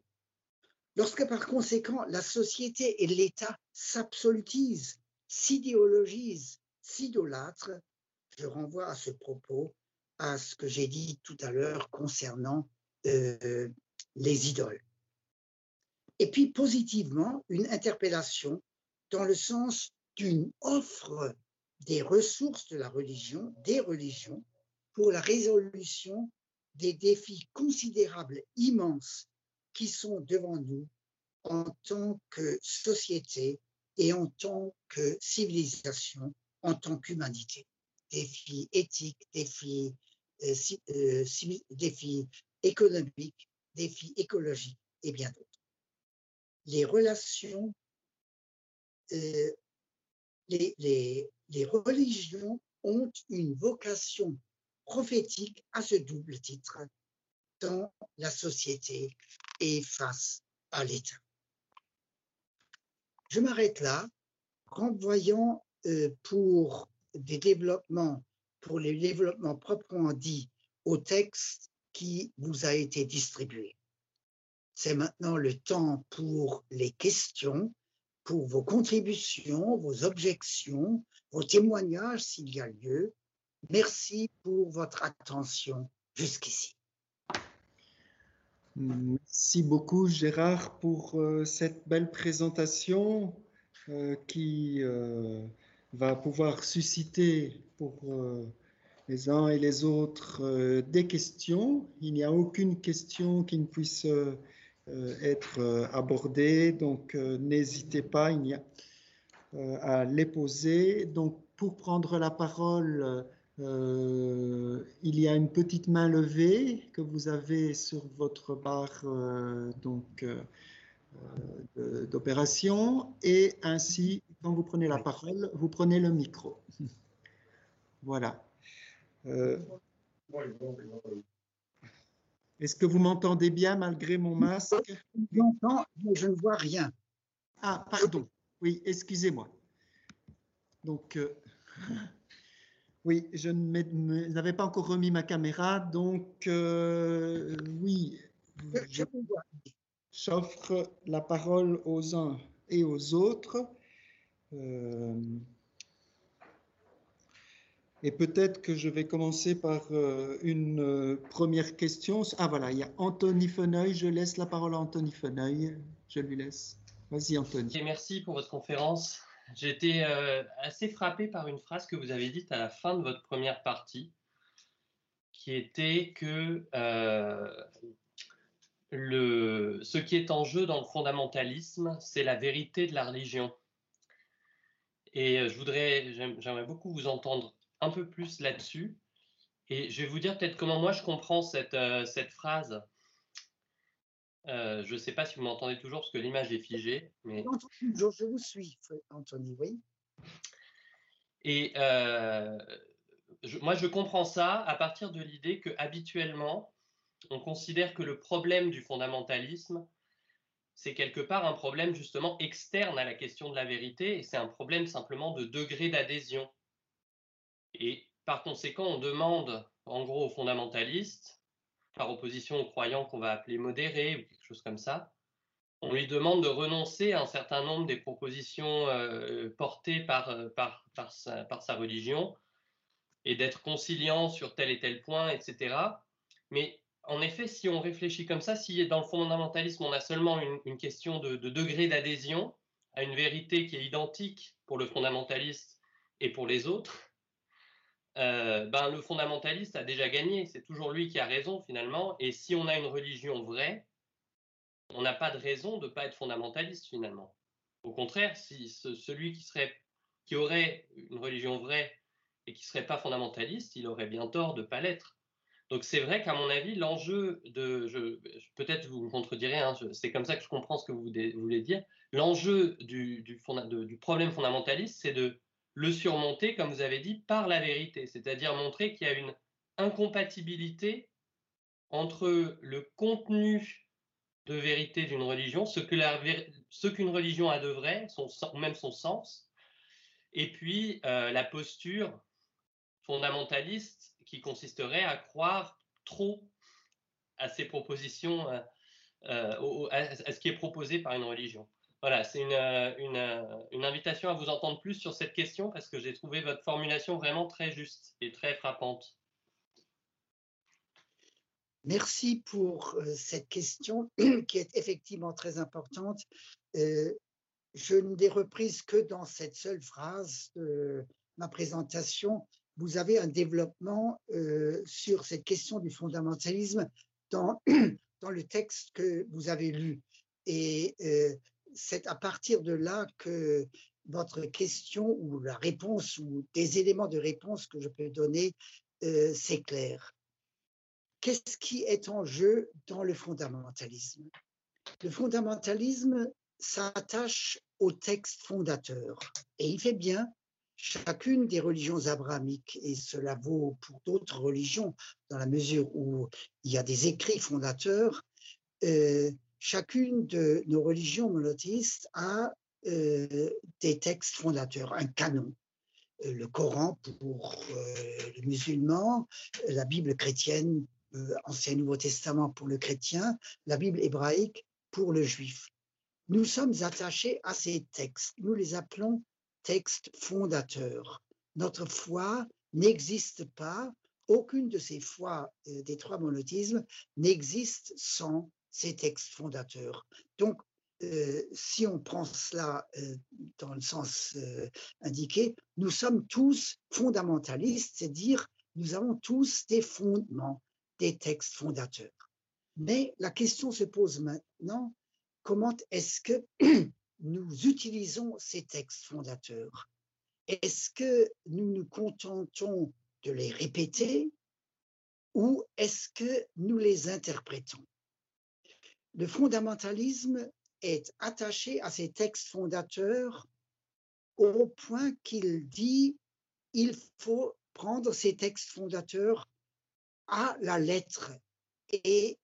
Lorsque par conséquent la société et l'État s'absolutisent, s'idéologisent, s'idolâtrent, je renvoie à ce propos à ce que j'ai dit tout à l'heure concernant euh, les idoles. Et puis positivement, une interpellation dans le sens d'une offre des ressources de la religion, des religions, pour la résolution des défis considérables, immenses, qui sont devant nous en tant que société et en tant que civilisation, en tant qu'humanité. Défis éthiques, défis, euh, euh, défis économiques, défis écologiques et bien d'autres. Les relations, euh, les, les, les religions ont une vocation prophétique à ce double titre dans la société et face à l'État. Je m'arrête là, renvoyant euh, pour des développements, pour les développements proprement dits au texte qui vous a été distribué. C'est maintenant le temps pour les questions, pour vos contributions, vos objections, vos témoignages s'il y a lieu, Merci pour votre attention jusqu'ici. Merci beaucoup Gérard pour euh, cette belle présentation euh, qui euh, va pouvoir susciter pour les uns et les autres des questions. Il n'y a aucune question qui ne puisse être abordée, donc n'hésitez pas il à les poser. Donc pour prendre la parole, euh, il y a une petite main levée que vous avez sur votre barre euh, donc euh, d'opération et ainsi quand vous prenez la parole, vous prenez le micro. voilà. Est-ce que vous m'entendez bien malgré mon masque? J'entends, mais je ne vois rien. Ah, pardon. Oui, excusez-moi. Donc, oui, je n'avais pas encore remis ma caméra, donc euh, oui, j'offre la parole aux uns et aux autres. Euh, et peut-être que je vais commencer par euh, une première question. Ah voilà, il y a Anthony Feneuil. Je laisse la parole à Anthony Feneuil. Je lui laisse. Vas-y Anthony. merci pour votre conférence. Été euh, assez frappé par une phrase que vous avez dite à la fin de votre première partie, qui était que euh, le, ce qui est en jeu dans le fondamentalisme, c'est la vérité de la religion. Et euh, je voudrais, j'aimerais beaucoup vous entendre un peu plus là-dessus. Et je vais vous dire peut-être comment moi je comprends cette, cette phrase. Euh, je ne sais pas si vous m'entendez toujours parce que l'image est figée. Mais... Je, vous suis, Anthony, oui. Et euh, moi, je comprends ça à partir de l'idée que habituellement, on considère que le problème du fondamentalisme, c'est quelque part un problème justement externe à la question de la vérité, et c'est un problème simplement de degré d'adhésion. Et par conséquent, on demande en gros aux fondamentalistes par opposition aux croyants qu'on va appeler modérés ou quelque chose comme ça, on lui demande de renoncer à un certain nombre des propositions portées par, par, par, sa, par, sa, religion et d'être conciliant sur tel et tel point, etc. Mais en effet, si on réfléchit comme ça, si dans le fondamentalisme, on a seulement une, question de, degré d'adhésion à une vérité qui est identique pour le fondamentaliste et pour les autres, euh, ben, le fondamentaliste a déjà gagné. C'est toujours lui qui a raison finalement. Et si on a une religion vraie, on n'a pas de raison de ne pas être fondamentaliste finalement. Au contraire, si celui qui, serait, qui aurait une religion vraie et qui ne serait pas fondamentaliste, il aurait bien tort de ne pas l'être. Donc c'est vrai qu'à mon avis, l'enjeu de, peut-être vous me contredirez, hein, c'est comme ça que je comprends ce que vous voulez dire, l'enjeu du, problème fondamentaliste, c'est de le surmonter, comme vous avez dit, par la vérité, c'est-à-dire montrer qu'il y a une incompatibilité entre le contenu de vérité d'une religion, ce qu'une religion a de vrai, même son sens, et puis euh, la posture fondamentaliste qui consisterait à croire trop à ces propositions, euh, euh, à, ce qui est proposé par une religion. Voilà, c'est une, une, une, invitation à vous entendre plus sur cette question parce que j'ai trouvé votre formulation vraiment très juste et très frappante. Merci pour euh, cette question qui est effectivement très importante. je ne l'ai reprise que dans cette seule phrase de ma présentation vous avez un développement euh, sur cette question du fondamentalisme dans, dans le texte que vous avez lu. Et euh, c'est à partir de là que votre question ou la réponse ou des éléments de réponse que je peux donner euh, s'éclairent. Qu'est-ce qui est en jeu dans le fondamentalisme? Le fondamentalisme s'attache au texte fondateur et il fait bien chacune des religions abrahamiques, et cela vaut pour d'autres religions dans la mesure où il y a des écrits fondateurs, euh, chacune de nos religions monothéistes a euh, des textes fondateurs, un canon. Euh, le Coran pour les musulmans, la Bible chrétienne, Ancien et Nouveau Testament pour le chrétien, la Bible hébraïque pour le juif. Nous sommes attachés à ces textes. Nous les appelons texte fondateur. Notre foi n'existe pas, aucune de ces foi euh, des trois monothéismes n'existe sans ces textes fondateurs. Donc, euh, si on prend cela euh, dans le sens indiqué, nous sommes tous fondamentalistes, c'est-à-dire nous avons tous des fondements, des textes fondateurs. Mais la question se pose maintenant, comment est-ce que nous utilisons ces textes fondateurs Est-ce que nous nous contentons de les répéter ou est-ce que nous les interprétons? Le fondamentalisme est attaché à ces textes fondateurs au point qu'il dit il faut prendre ces textes fondateurs à la lettre et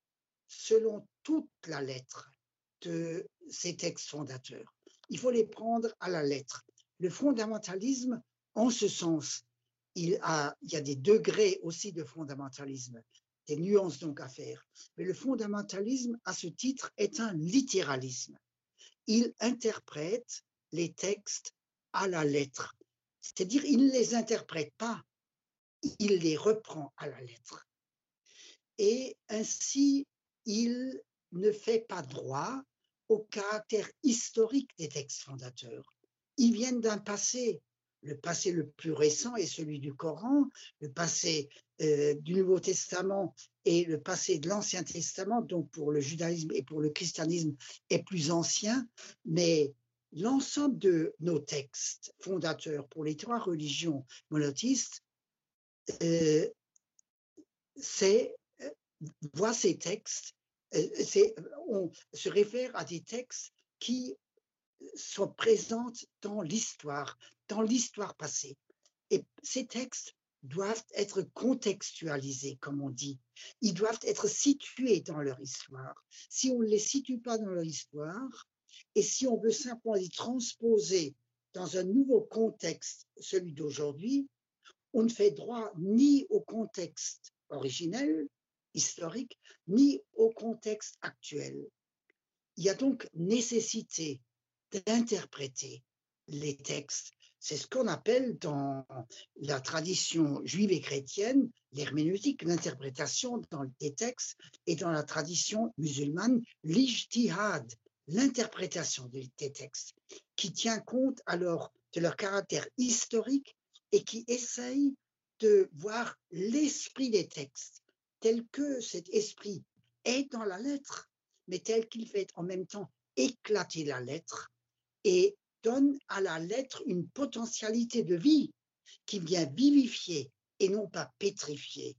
selon toute la lettre de ces textes fondateurs. Il faut les prendre à la lettre. Le fondamentalisme, en ce sens, il, a, il y a des degrés aussi de fondamentalisme, des nuances donc à faire. Mais le fondamentalisme, à ce titre, est un littéralisme. Il interprète les textes à la lettre. C'est-à-dire, il ne les interprète pas, il les reprend à la lettre. Et ainsi, il ne fait pas droit au caractère historique des textes fondateurs. Ils viennent d'un passé. Le passé le plus récent est celui du Coran, le passé euh, du Nouveau Testament et le passé de l'Ancien Testament, donc pour le judaïsme et pour le christianisme, est plus ancien, mais l'ensemble de nos textes fondateurs pour les trois religions monothéistes, euh, euh, voit ces textes euh, on se réfère à des textes qui sont présents dans l'histoire, dans l'histoire passée. Et ces textes doivent être contextualisés, comme on dit. Ils doivent être situés dans leur histoire. Si on ne les situe pas dans leur histoire, et si on veut simplement les transposer dans un nouveau contexte, celui d'aujourd'hui, on ne fait droit ni au contexte originel, historique, ni au contexte actuel. Il y a donc nécessité d'interpréter les textes. C'est ce qu'on appelle dans la tradition juive et chrétienne l'herméneutique, l'interprétation des textes, et dans la tradition musulmane l'ijtihad, l'interprétation des textes, qui tient compte alors de leur caractère historique et qui essaye de voir l'esprit des textes tel que cet esprit est dans la lettre, mais tel qu'il fait en même temps éclater la lettre et donne à la lettre une potentialité de vie qui vient vivifier et non pas pétrifier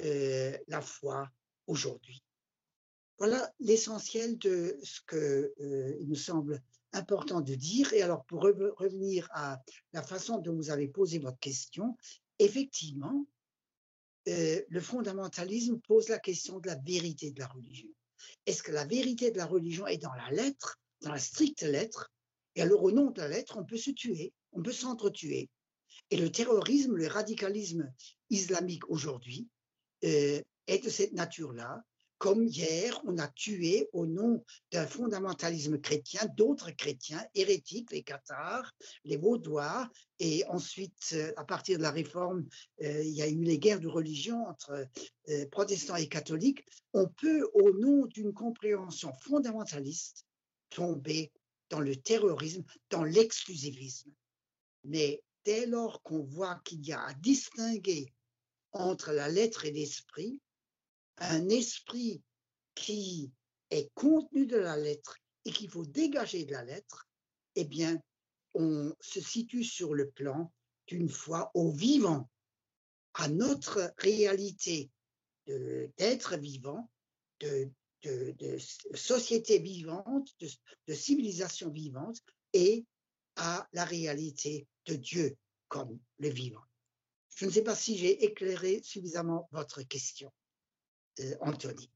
euh, la foi aujourd'hui. Voilà l'essentiel de ce qu'il euh, nous semble important de dire. Et alors, pour revenir à la façon dont vous avez posé votre question, effectivement, euh, le fondamentalisme pose la question de la vérité de la religion. Est-ce que la vérité de la religion est dans la lettre, dans la stricte lettre Et alors, au nom de la lettre, on peut se tuer, on peut s'entretuer. Et le terrorisme, le radicalisme islamique aujourd'hui euh, est de cette nature-là comme hier, on a tué au nom d'un fondamentalisme chrétien d'autres chrétiens hérétiques, les cathares, les vaudois, et ensuite, euh, à partir de la réforme, euh, il y a eu les guerres de religion entre protestants et catholiques. On peut, au nom d'une compréhension fondamentaliste, tomber dans le terrorisme, dans l'exclusivisme. Mais dès lors qu'on voit qu'il y a à distinguer entre la lettre et l'esprit, un esprit qui est contenu de la lettre et qu'il faut dégager de la lettre, eh bien, on se situe sur le plan d'une foi au vivant, à notre réalité d'être vivant, de, société vivante, de, de, civilisation vivante, et à la réalité de Dieu comme le vivant. Je ne sais pas si j'ai éclairé suffisamment votre question. Euh, Anthony.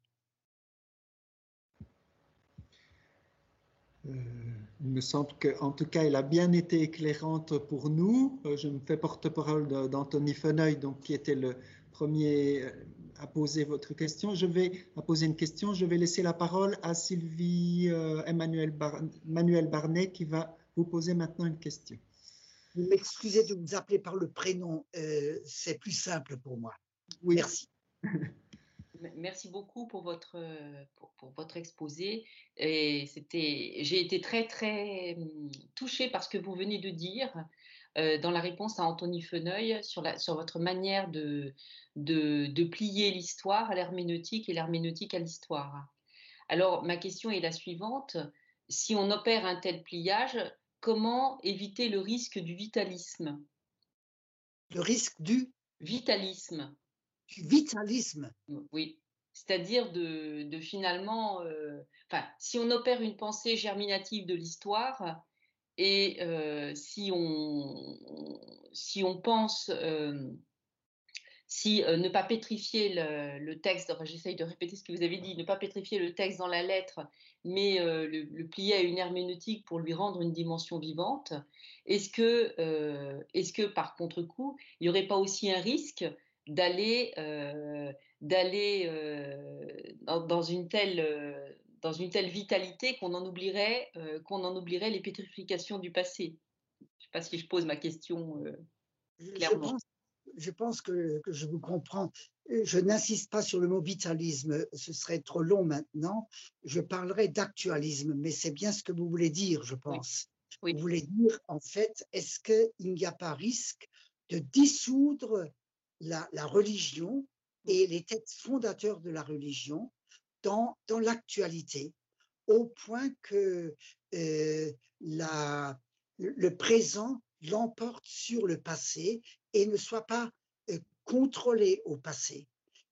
Euh, il me semble qu'en tout cas, elle a bien été éclairante pour nous. Euh, je me fais porte-parole d'Anthony Feneuil, donc, qui était le premier à poser votre question. Je vais à poser une question. Je vais laisser la parole à Sylvie Emmanuel Manuel Barnet, qui va vous poser maintenant une question. Vous m'excusez de vous appeler par le prénom, c'est plus simple pour moi. Oui. Merci. Merci beaucoup pour votre, pour, votre exposé. Et c'était, j'ai été très, très hum, touchée par ce que vous venez de dire euh, dans la réponse à Anthony Feneuil sur, la, sur votre manière de, de, de plier l'histoire à l'herméneutique et l'herméneutique à l'histoire. Alors, ma question est la suivante. Si on opère un tel pliage, comment éviter le risque du vitalisme? Le risque du Vitalisme vitalisme. Oui, c'est-à-dire de, finalement, euh, si on opère une pensée germinative de l'histoire et euh, si, on, si on pense, euh, si ne pas pétrifier le, texte, j'essaye de répéter ce que vous avez dit, ne pas pétrifier le texte dans la lettre, mais le, le, plier à une herméneutique pour lui rendre une dimension vivante, est-ce que, est-ce que par contre-coup, il n'y aurait pas aussi un risque d'aller euh, d'aller euh, dans, une telle euh, dans une telle vitalité qu'on en oublierait qu'on en oublierait les pétrifications du passé. Je ne sais pas si je pose ma question clairement. Je pense, que, que, je vous comprends. Je n'insiste pas sur le mot vitalisme, ce serait trop long maintenant. Je parlerai d'actualisme, mais c'est bien ce que vous voulez dire, je pense. Vous voulez dire, en fait, est-ce qu'il n'y a pas risque de dissoudre la, religion et les textes fondateurs de la religion dans, dans l'actualité, au point que euh, la, le présent l'emporte sur le passé et ne soit pas euh, contrôlé au passé,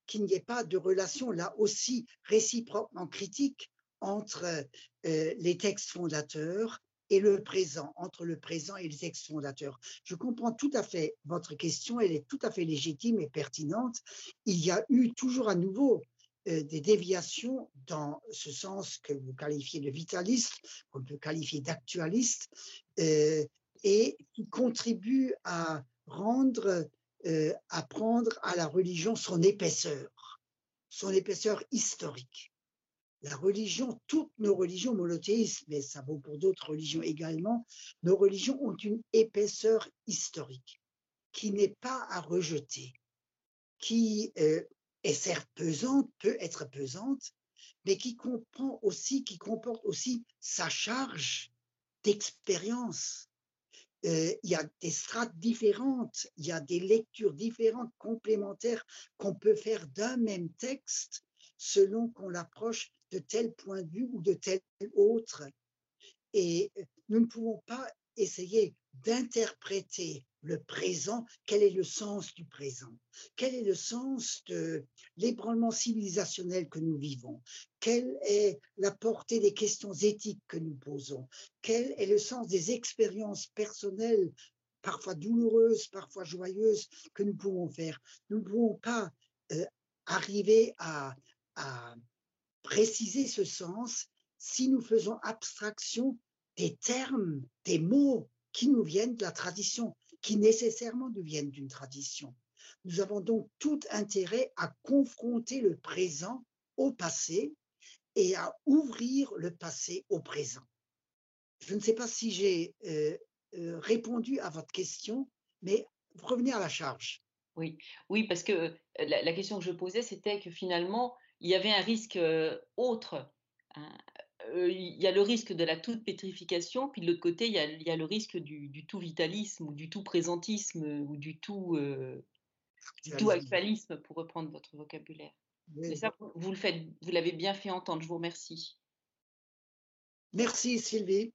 qu'il n'y ait pas de relation là aussi réciproquement critique entre euh, les textes fondateurs et le présent, entre le présent et les textes fondateurs. Je comprends tout à fait votre question, elle est tout à fait légitime et pertinente. Il y a eu toujours à nouveau euh, des déviations dans ce sens que vous qualifiez de vitaliste, qu'on peut qualifier d'actualiste, euh, et qui contribuent à rendre, euh, à prendre à la religion son épaisseur, son épaisseur historique. La religion, toutes nos religions monothéistes, mais ça vaut pour d'autres religions également, nos religions ont une épaisseur historique qui n'est pas à rejeter, qui euh, est certes pesante, peut être pesante, mais qui comprend aussi, qui comporte aussi sa charge d'expérience. Euh, il y a des strates différentes, il y a des lectures différentes, complémentaires qu'on peut faire d'un même texte selon qu'on l'approche de tel point de vue ou de tel autre. Et nous ne pouvons pas essayer d'interpréter le présent, quel est le sens du présent, quel est le sens de l'ébranlement civilisationnel que nous vivons, quelle est la portée des questions éthiques que nous posons, quel est le sens des expériences personnelles, parfois douloureuses, parfois joyeuses, que nous pouvons faire? Nous ne pouvons pas euh, arriver à préciser ce sens si nous faisons abstraction des termes, des mots qui nous viennent de la tradition, qui nécessairement nous viennent d'une tradition. Nous avons donc tout intérêt à confronter le présent au passé et à ouvrir le passé au présent. Je ne sais pas si j'ai euh, euh, répondu à votre question, mais revenez à la charge. Oui, oui, parce que euh, la question que je posais, c'était que finalement, il y avait un risque autre. Hein, il y a le risque de la toute pétrification, puis de l'autre côté, il y, a, le risque du, tout vitalisme ou du tout présentisme ou du tout, tout actualisme, pour reprendre votre vocabulaire. ça, vous le faites, vous l'avez bien fait entendre. Je vous remercie. Merci Sylvie.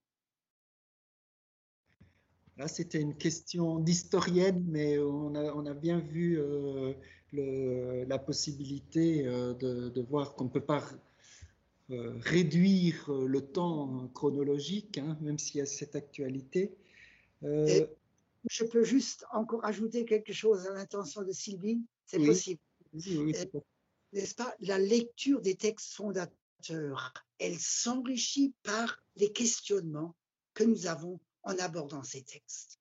Là, c'était une question d'historienne, mais on a, on a, bien vu la possibilité de, de, voir qu'on ne peut pas euh, réduire euh, le temps chronologique, hein, même s'il y a cette actualité. Euh, je peux juste encore ajouter quelque chose à l'intention de Sylvie, c'est possible. N'est-ce pas? La lecture des textes fondateurs, elle s'enrichit par les questionnements que nous avons en abordant ces textes.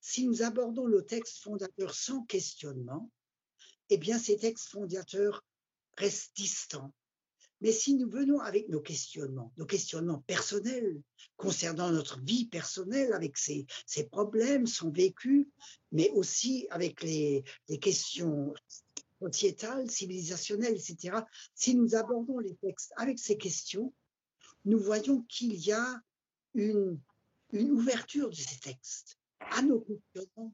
Si nous abordons le texte fondateur sans questionnement, eh bien ces textes fondateurs restent distants, mais si nous venons avec nos questionnements, nos questionnements personnels concernant notre vie personnelle, avec ses, problèmes, son vécu, mais aussi avec les, questions sociétales, civilisationnelles, etc., si nous abordons les textes avec ces questions, nous voyons qu'il y a une, une ouverture de ces textes à nos questionnements,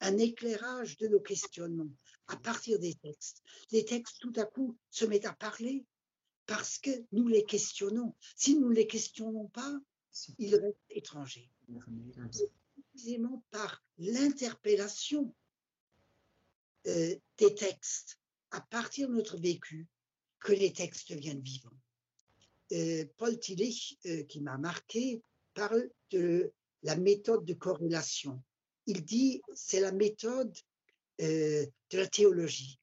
un éclairage de nos questionnements à partir des textes. Les textes, tout à coup, se mettent à parler, parce que nous les questionnons. Si nous ne les questionnons pas, ils restent étrangers. C'est précisément par l'interpellation euh, des textes à partir de notre vécu que les textes deviennent vivants. Euh, Paul Tillich, euh, qui m'a marqué, parle de la méthode de corrélation. Il dit c'est la méthode de la théologie.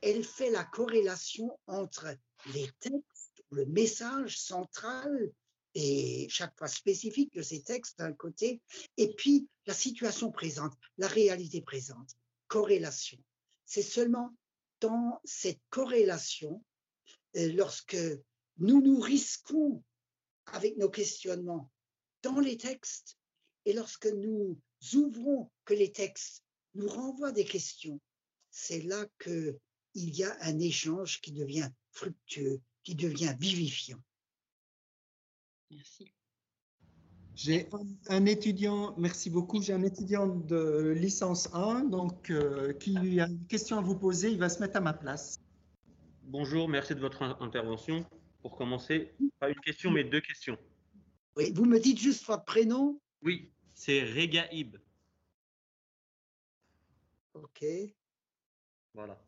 Elle fait la corrélation entre les textes, le message central et chaque fois spécifique de ces textes d'un côté, et puis la situation présente, la réalité présente, corrélation. C'est seulement dans cette corrélation, euh, lorsque nous nous risquons avec nos questionnements dans les textes, et lorsque nous ouvrons que les textes nous renvoient des questions, c'est là que il y a un échange qui devient fructueux, qui devient vivifiant. Merci. J'ai un étudiant, merci beaucoup, j'ai un étudiant de licence 1, donc euh, qui a une question à vous poser, il va se mettre à ma place. Bonjour, merci de votre intervention. Pour commencer, pas une question, mais deux questions. Oui, vous me dites juste votre prénom? Oui, c'est Regaib. Ok. Voilà.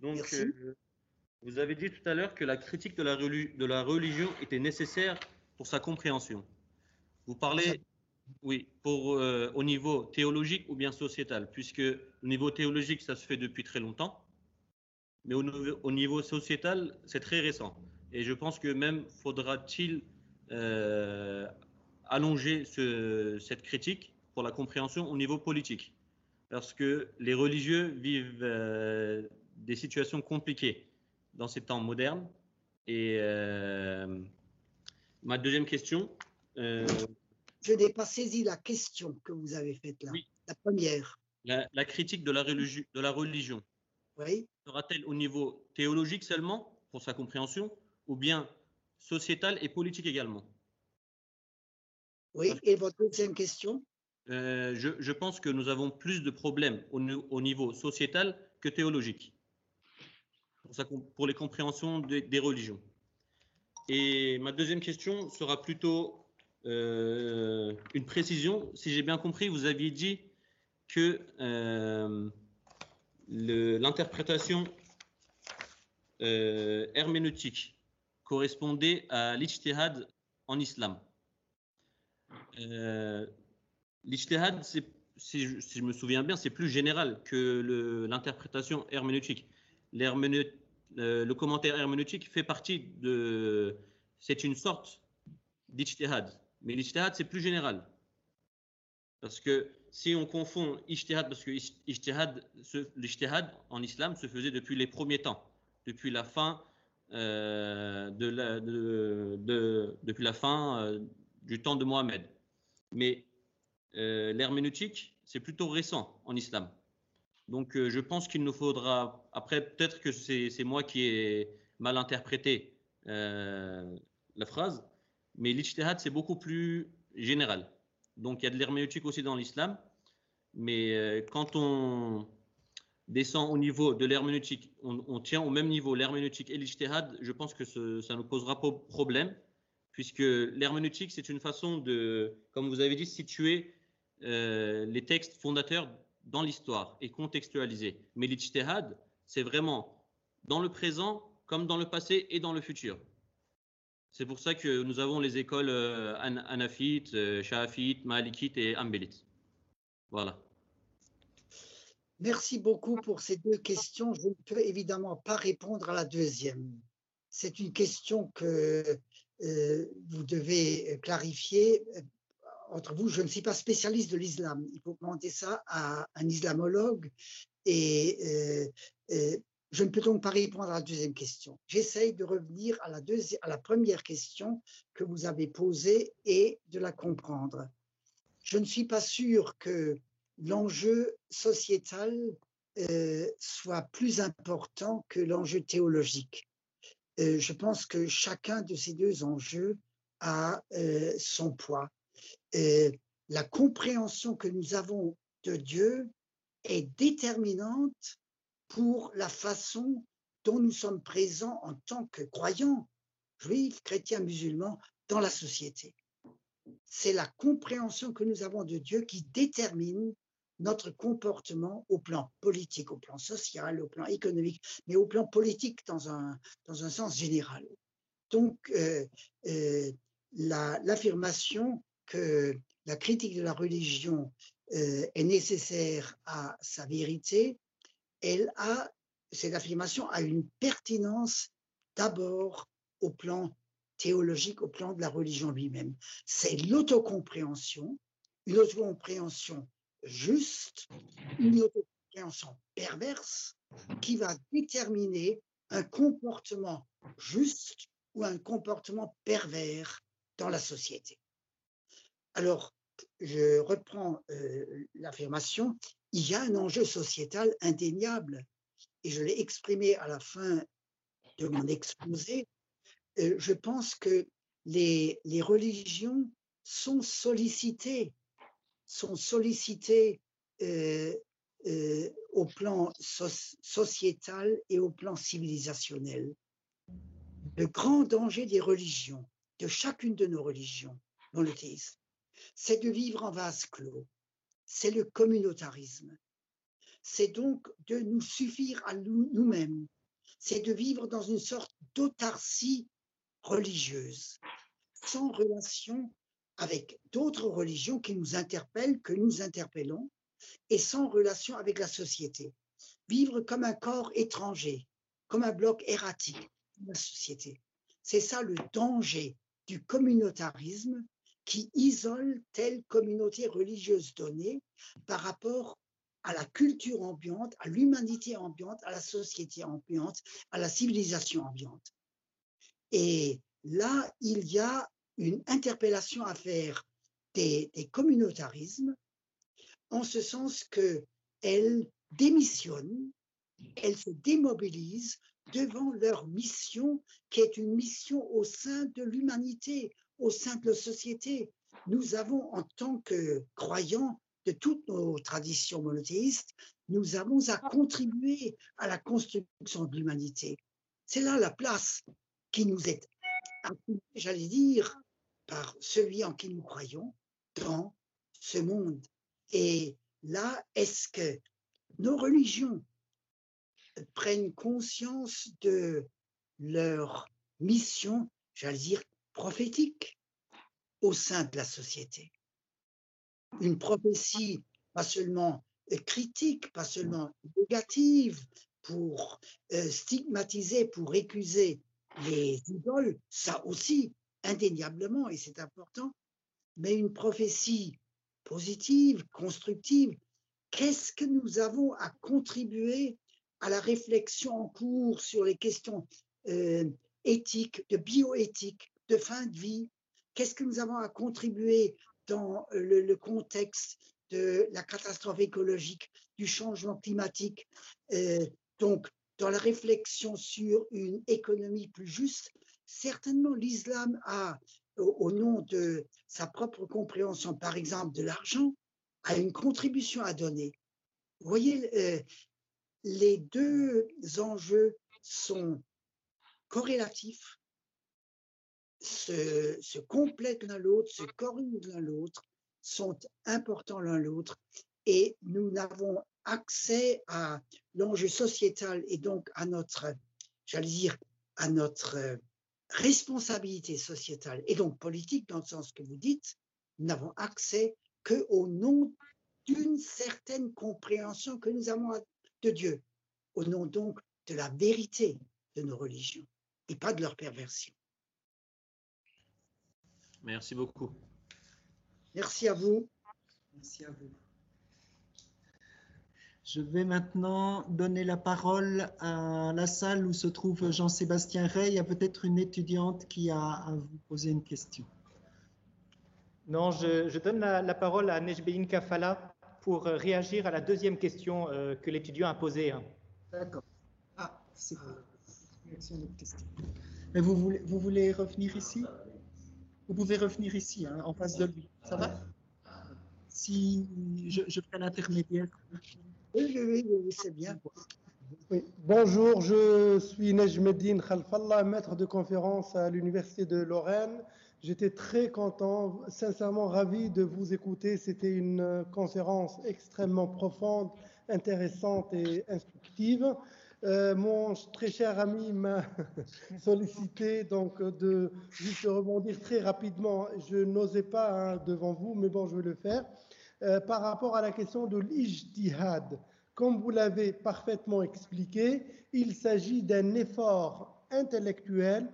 Donc, euh, vous avez dit tout à l'heure que la critique de la, de la, religion était nécessaire pour sa compréhension. Vous parlez, oui, pour, euh, au niveau théologique ou bien sociétal, puisque au niveau théologique, ça se fait depuis très longtemps, mais au, au niveau sociétal, c'est très récent. Et je pense que même faudra-t-il euh, allonger ce, cette critique pour la compréhension au niveau politique, parce que les religieux vivent euh, des situations compliquées dans ces temps modernes Et euh, ma deuxième question. Euh, Je n'ai pas saisi la question que vous avez faite là. Oui. La première. La, la critique de la, religion, de la religion Oui. sera-t-elle au niveau théologique seulement, pour sa compréhension, ou bien sociétal et politique également? Oui. Et votre deuxième question? Euh, je, pense que nous avons plus de problèmes au, niveau sociétal que théologique, pour, les compréhensions des- religions. Et ma deuxième question sera plutôt euh, une précision. Si j'ai bien compris, vous aviez dit que euh, l'interprétation herméneutique correspondait à l'ijtihad en islam. L'ijtihad, si, je- me souviens bien, c'est plus général que l'interprétation herméneutique. Euh, le commentaire herméneutique fait partie de. C'est une sorte d'ijtihad. Mais l'ijtihad, c'est plus général. Parce que si on confond ijtihad, parce que l'ijtihad en islam se faisait depuis les premiers temps, depuis la fin, euh, depuis la fin euh, du temps de Mohammed. Mais l'herméneutique, c'est plutôt récent en islam. Donc euh, je pense qu'il nous faudra, après peut-être que c'est moi qui ai mal interprété euh, la phrase, mais l'ijtihad, c'est beaucoup plus général. Donc il y a de l'herméneutique aussi dans l'islam, mais euh, quand on descend au niveau de l'herméneutique, on, tient au même niveau l'herméneutique et l'ijtihad, je pense que ça nous posera pas problème, puisque l'herméneutique, c'est une façon de, comme vous avez dit, situer euh, les textes fondateurs dans l'histoire et contextualiser. Mais l'ijtihad, c'est vraiment dans le présent comme dans le passé et dans le futur. C'est pour ça que nous avons les écoles euh, Han- hanafites, euh, et ambélites. Voilà. Merci beaucoup pour ces deux questions. Je ne peux évidemment pas répondre à la deuxième. C'est une question que euh, vous devez clarifier entre vous. Je ne suis pas spécialiste de l'islam. Il faut demander ça à un islamologue. Et euh, euh, je ne peux donc pas répondre à la deuxième question. J'essaye de revenir à la, première question que vous avez posée et de la comprendre. Je ne suis pas sûr que l'enjeu sociétal euh, soit plus important que l'enjeu théologique. Je pense que chacun de ces deux enjeux a son poids. La compréhension que nous avons de Dieu est déterminante pour la façon dont nous sommes présents en tant que croyants, juifs, chrétiens, musulmans, dans la société. C'est la compréhension que nous avons de Dieu qui détermine notre comportement au plan politique, au plan social, au plan économique, mais au plan politique dans un, dans un sens général. Donc, euh, euh, la- l'affirmation que la critique de la religion euh, est nécessaire à sa vérité, elle a, cette affirmation a une pertinence d'abord au plan théologique, au plan de la religion lui-même. C'est l'autocompréhension, une autocompréhension juste, une autocompréhension perverse qui va déterminer un comportement juste ou un comportement pervers dans la société. Alors, je reprends euh, l'affirmation, il y a un enjeu sociétal indéniable, et je l'ai exprimé à la fin de mon exposé. Euh, je pense que les, religions sont sollicitées, sont sollicitées euh, au plan soci- sociétal et au plan civilisationnel. Le grand danger des religions, de chacune de nos religions, monothéistes, c'est de vivre en vase clos, c'est le communautarisme. C'est donc de nous suffire à nous- nous-mêmes, c'est de vivre dans une sorte d'autarcie religieuse, sans relation avec d'autres religions qui nous interpellent, que nous interpellons, et sans relation avec la société. Vivre comme un corps étranger, comme un bloc erratique de la société. C'est ça le danger du communautarisme qui isole telle communauté religieuse donnée par rapport à la culture ambiante, à l'humanité ambiante, à la société ambiante, à la civilisation ambiante. Et là, il y a une interpellation à faire des, communautarismes, en ce sens qu'elles démissionnent, elles se démobilisent devant leur mission, qui est une mission au sein de l'humanité, au sein de la société. Nous avons, en tant que croyants de toutes nos traditions monothéistes, nous avons à contribuer à la construction de l'humanité. C'est là la place qui nous est, j'allais dire, par celui en qui nous croyons dans ce monde. Et là, est-ce que nos religions prennent conscience de leur mission, j'allais dire, prophétique au sein de la société Une prophétie pas seulement critique, pas seulement négative, pour euh, stigmatiser, pour récuser les idoles, ça aussi, indéniablement, et c'est important, mais une prophétie positive, constructive. Qu'est-ce que nous avons à contribuer à la réflexion en cours sur les questions euh, éthiques, de bioéthique, de fin de vie. Qu'est-ce que nous avons à contribuer dans le, contexte de la catastrophe écologique, du changement climatique euh, Donc, dans la réflexion sur une économie plus juste, certainement l'islam a, au, nom de sa propre compréhension, par exemple, de l'argent, a une contribution à donner. Vous voyez, euh, les deux enjeux sont corrélatifs, se, se complètent l'un l'autre, se corrigent l'un l'autre, sont importants l'un l'autre, et nous n'avons accès à l'enjeu sociétal et donc à notre, j'allais dire, à notre responsabilité sociétale et donc politique dans le sens que vous dites, nous n'avons accès qu'au nom d'une certaine compréhension que nous avons de Dieu, au nom donc de la vérité de nos religions et pas de leur perversion. Merci beaucoup. Merci à vous. Merci à vous. Je vais maintenant donner la parole à la salle où se trouve Jean-Sébastien Rey. Il y a peut-être une étudiante qui a à vous poser une question. Non, je, donne la, parole à Nejbein Kafala pour réagir à la deuxième question euh, que l'étudiant a posée. D'accord. Ah, c'est question. Mais vous voulez, vous voulez revenir ici? Vous pouvez revenir ici, hein, en face de lui. Ça va? Si je, je fais l'intermédiaire. Oui, oui, oui, c'est bien. Bonjour, je suis Nejmeddin Khalfallah, maître de conférence à l'Université de Lorraine. J'étais très content, sincèrement ravi de vous écouter. C'était une conférence extrêmement profonde, intéressante et instructive. Euh, mon très cher ami m'a sollicité donc de juste rebondir très rapidement. Je n'osais pas hein, devant vous, mais bon, je vais le faire. Euh, par rapport à la question de l'ijtihad. Comme vous l'avez parfaitement expliqué, il s'agit d'un effort intellectuel,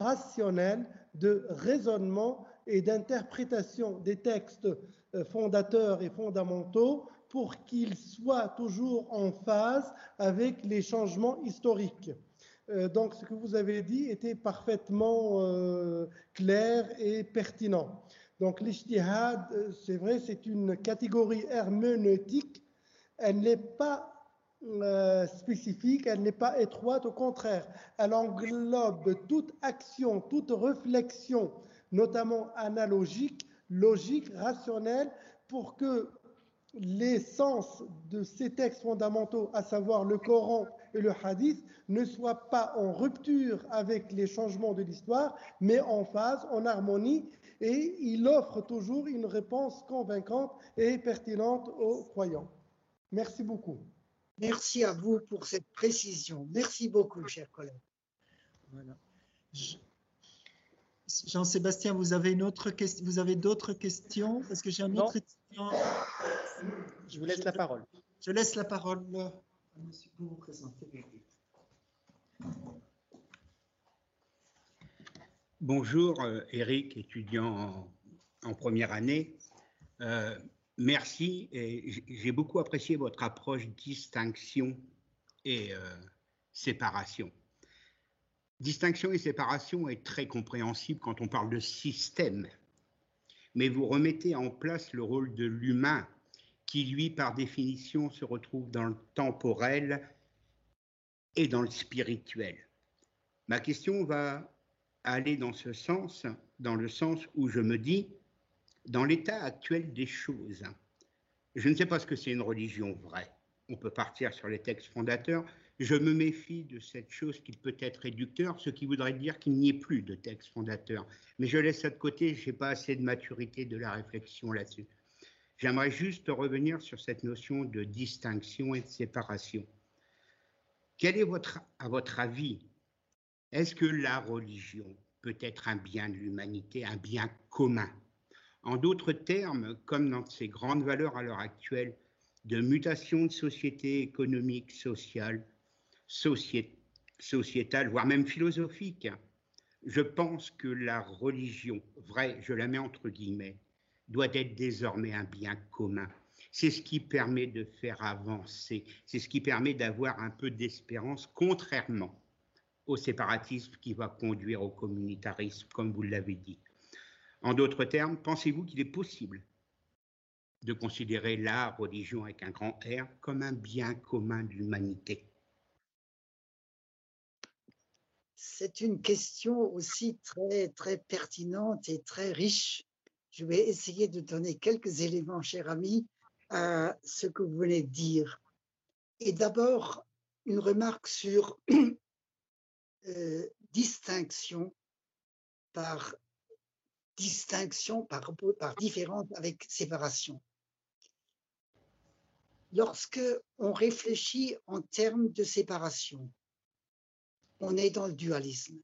rationnel, de raisonnement et d'interprétation des textes euh, fondateurs et fondamentaux pour qu'ils soient toujours en phase avec les changements historiques. Euh, donc ce que vous avez dit était parfaitement clair et pertinent. Donc l'ijtihad, euh, c'est vrai, c'est une catégorie herméneutique. Elle n'est pas euh, spécifique, elle n'est pas étroite, au contraire, elle englobe toute action, toute réflexion, notamment analogique, logique, rationnelle, pour que l'essence de ces textes fondamentaux, à savoir le Coran et le Hadith, ne soient pas en rupture avec les changements de l'histoire, mais en phase, en harmonie et il offre toujours une réponse convaincante et pertinente aux croyants. Merci beaucoup. Merci à vous pour cette précision. Merci beaucoup, cher collègue. Voilà. Jean-Sébastien, vous avez une autre question Vous avez d'autres questions? Parce que j'ai un autre étudiant. Je vous laisse la parole. Je laisse la parole à monsieur pour vous présenter. Bonjour, Eric, euh, étudiant en, première année. Euh, merci et j'ai beaucoup apprécié votre approche distinction et euh, séparation. Distinction et séparation est très compréhensible quand on parle de système, mais vous remettez en place le rôle de l'humain qui, lui, par définition, se retrouve dans le temporel et dans le spirituel. Ma question va aller dans ce sens, dans le sens où je me dis, dans l'état actuel des choses, je ne sais pas ce que c'est une religion vraie. On peut partir sur les textes fondateurs. Je me méfie de cette chose qui peut être réducteur, ce qui voudrait dire qu'il n'y ait plus de texte fondateur. Mais je laisse ça de côté, je n'ai pas assez de maturité de la réflexion là-dessus. J'aimerais juste revenir sur cette notion de distinction et de séparation. Quel est votre, à votre avis, est-ce que la religion peut être un bien de l'humanité, un bien commun? En d'autres termes, comme dans ces grandes valeurs à l'heure actuelle de mutation de société économique, sociale, sociétale, voire même philosophique, je pense que la religion, vraie, je la mets entre guillemets, doit être désormais un bien commun. C'est ce qui permet de faire avancer, c'est ce qui permet d'avoir un peu d'espérance, contrairement au séparatisme qui va conduire au communautarisme, comme vous l'avez dit. En d'autres termes, pensez-vous qu'il est possible de considérer la religion avec un grand R comme un bien commun de l'humanité? C'est une question aussi très, très pertinente et très riche. Je vais essayer de donner quelques éléments, cher ami, à ce que vous venez de dire. Et d'abord, une remarque sur euh, distinction par distinction, par, par différence avec séparation. Lorsque on réfléchit en termes de séparation, on est dans le dualisme,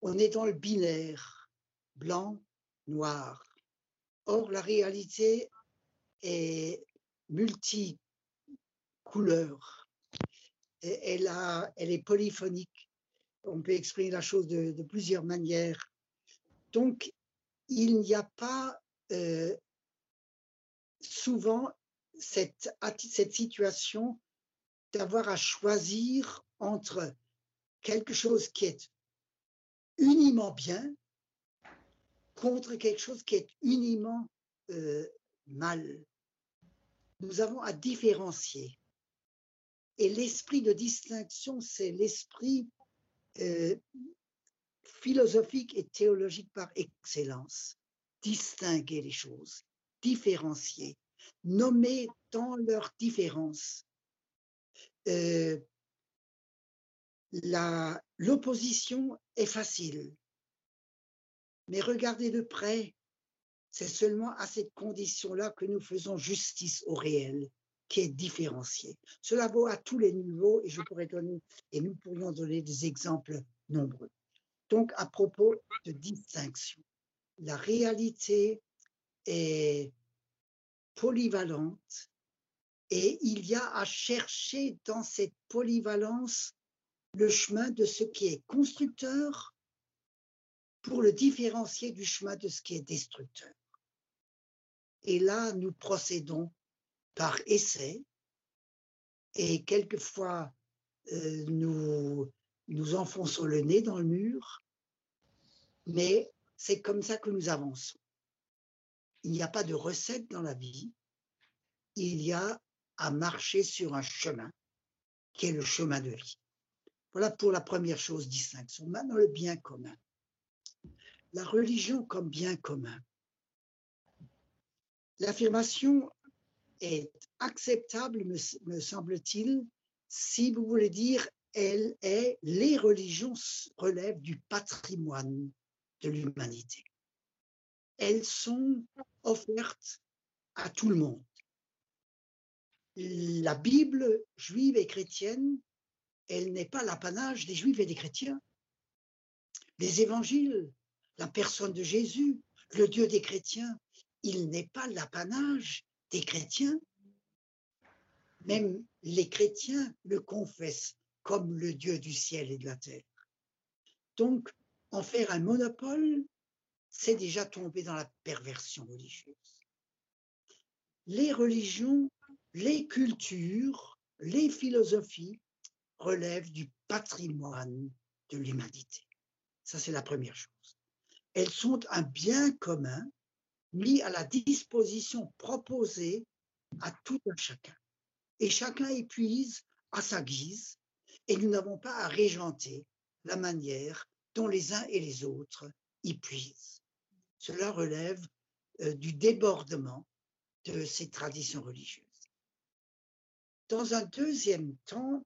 on est dans le binaire, blanc, noir. Or, la réalité est multicouleur. Elle, elle est polyphonique. On peut exprimer la chose de, plusieurs manières. Donc, il n'y a pas euh, souvent cette situation d'avoir à choisir entre quelque chose qui est uniment bien contre quelque chose qui est uniment euh, mal. Nous avons à différencier. Et l'esprit de distinction, c'est l'esprit euh, philosophique et théologique par excellence. Distinguer les choses, différencier, nommer dans leur différence. Euh, l'opposition est facile, mais regardez de près, c'est seulement à cette condition-là que nous faisons justice au réel, qui est différencié. Cela vaut à tous les niveaux et je pourrais donner, et nous pourrions donner des exemples nombreux. Donc, à propos de distinction, la réalité est polyvalente et il y a à chercher dans cette polyvalence le chemin de ce qui est constructeur pour le différencier du chemin de ce qui est destructeur. Et là, nous procédons par essai et quelquefois euh, nous nous enfonçons le nez dans le mur, mais c'est comme ça que nous avançons. Il n'y a pas de recette dans la vie, il y a à marcher sur un chemin qui est le chemin de vie. Voilà pour la première chose, distinction. Maintenant, le bien commun. La religion comme bien commun. L'affirmation est acceptable, me, semble-t-il, si vous voulez dire elle est, les religions relèvent du patrimoine de l'humanité. Elles sont offertes à tout le monde. La Bible juive et chrétienne, elle n'est pas l'apanage des juifs et des chrétiens. Les évangiles, la personne de Jésus, le Dieu des chrétiens, il n'est pas l'apanage des chrétiens. Même les chrétiens le confessent comme le Dieu du ciel et de la terre. Donc, en faire un monopole, c'est déjà tomber dans la perversion religieuse. Les religions, les cultures, les philosophies relèvent du patrimoine de l'humanité. Ça, c'est la première chose. Elles sont un bien commun mis à la disposition proposée à tout un chacun. Et chacun épuise à sa guise, et nous n'avons pas à régenter la manière dont les uns et les autres y puisent. Cela relève euh, du débordement de ces traditions religieuses. Dans un deuxième temps,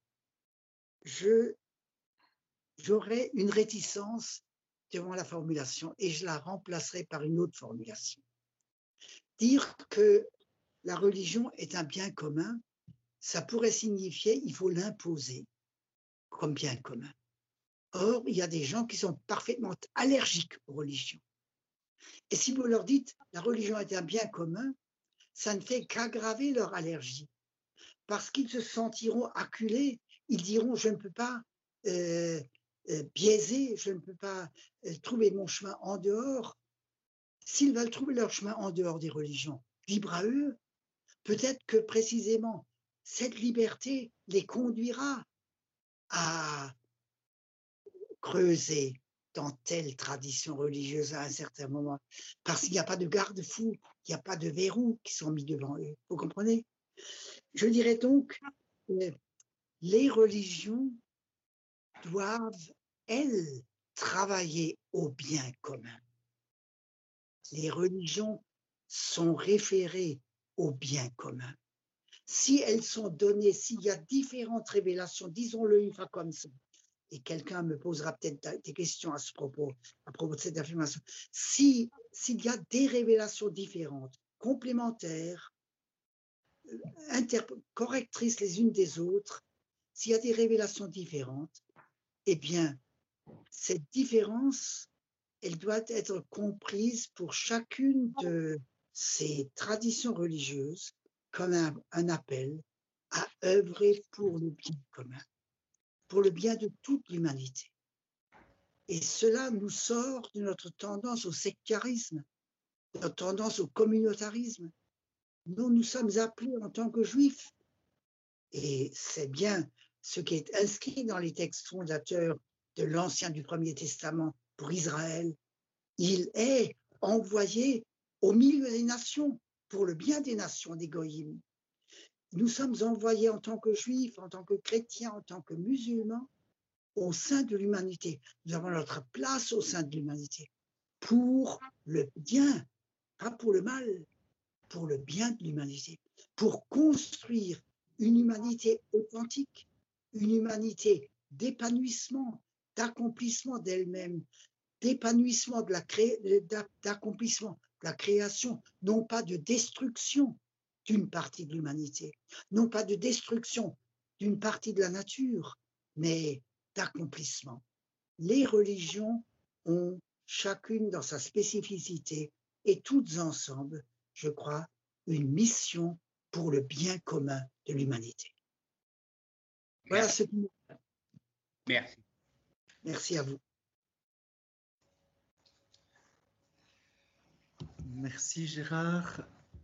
je, j'aurai une réticence devant la formulation et je la remplacerai par une autre formulation. Dire que la religion est un bien commun, ça pourrait signifier il faut l'imposer comme bien commun. Or, il y a des gens qui sont parfaitement allergiques aux religions. Et si vous leur dites la religion est un bien commun, ça ne fait qu'aggraver leur allergie. Parce qu'ils se sentiront acculés, ils diront je ne peux pas euh, euh, biaiser, je ne peux pas euh, trouver mon chemin en dehors. S'ils veulent trouver leur chemin en dehors des religions, libre à eux. Peut-être que précisément cette liberté les conduira à creuser dans telle tradition religieuse à un certain moment, parce qu'il n'y a pas de garde-fou, il n'y a pas de verrou qui sont mis devant eux. Vous comprenez? Je dirais donc, les religions doivent, elles, travailler au bien commun. Les religions sont référées au bien commun. Si elles sont données, s'il y a différentes révélations, disons-le une fois comme ça, et quelqu'un me posera peut-être des questions à ce propos, à propos de cette affirmation. Si, s'il y a des révélations différentes, complémentaires, euh, correctrices les unes des autres, s'il y a des révélations différentes, eh bien, cette différence, elle doit être comprise pour chacune de ces traditions religieuses comme un, appel à œuvrer pour le bien commun pour le bien de toute l'humanité. Et cela nous sort de notre tendance au sectarisme, de notre tendance au communautarisme, dont nous sommes appelés en tant que juifs. Et c'est bien ce qui est inscrit dans les textes fondateurs de l'Ancien du Premier Testament pour Israël. Il est envoyé au milieu des nations pour le bien des nations des nous sommes envoyés en tant que juifs, en tant que chrétiens, en tant que musulmans, au sein de l'humanité. Nous avons notre place au sein de l'humanité pour le bien, pas pour le mal, pour le bien de l'humanité, pour construire une humanité authentique, une humanité d'épanouissement, d'accomplissement d'elle-même, d'épanouissement de la d'accomplissement de la création, non pas de destruction, d'une partie de l'humanité, non pas de destruction d'une partie de la nature, mais d'accomplissement. Les religions ont chacune dans sa spécificité et toutes ensemble, je crois, une mission pour le bien commun de l'humanité. Voilà ce qui Merci. Merci à vous. Merci Gérard.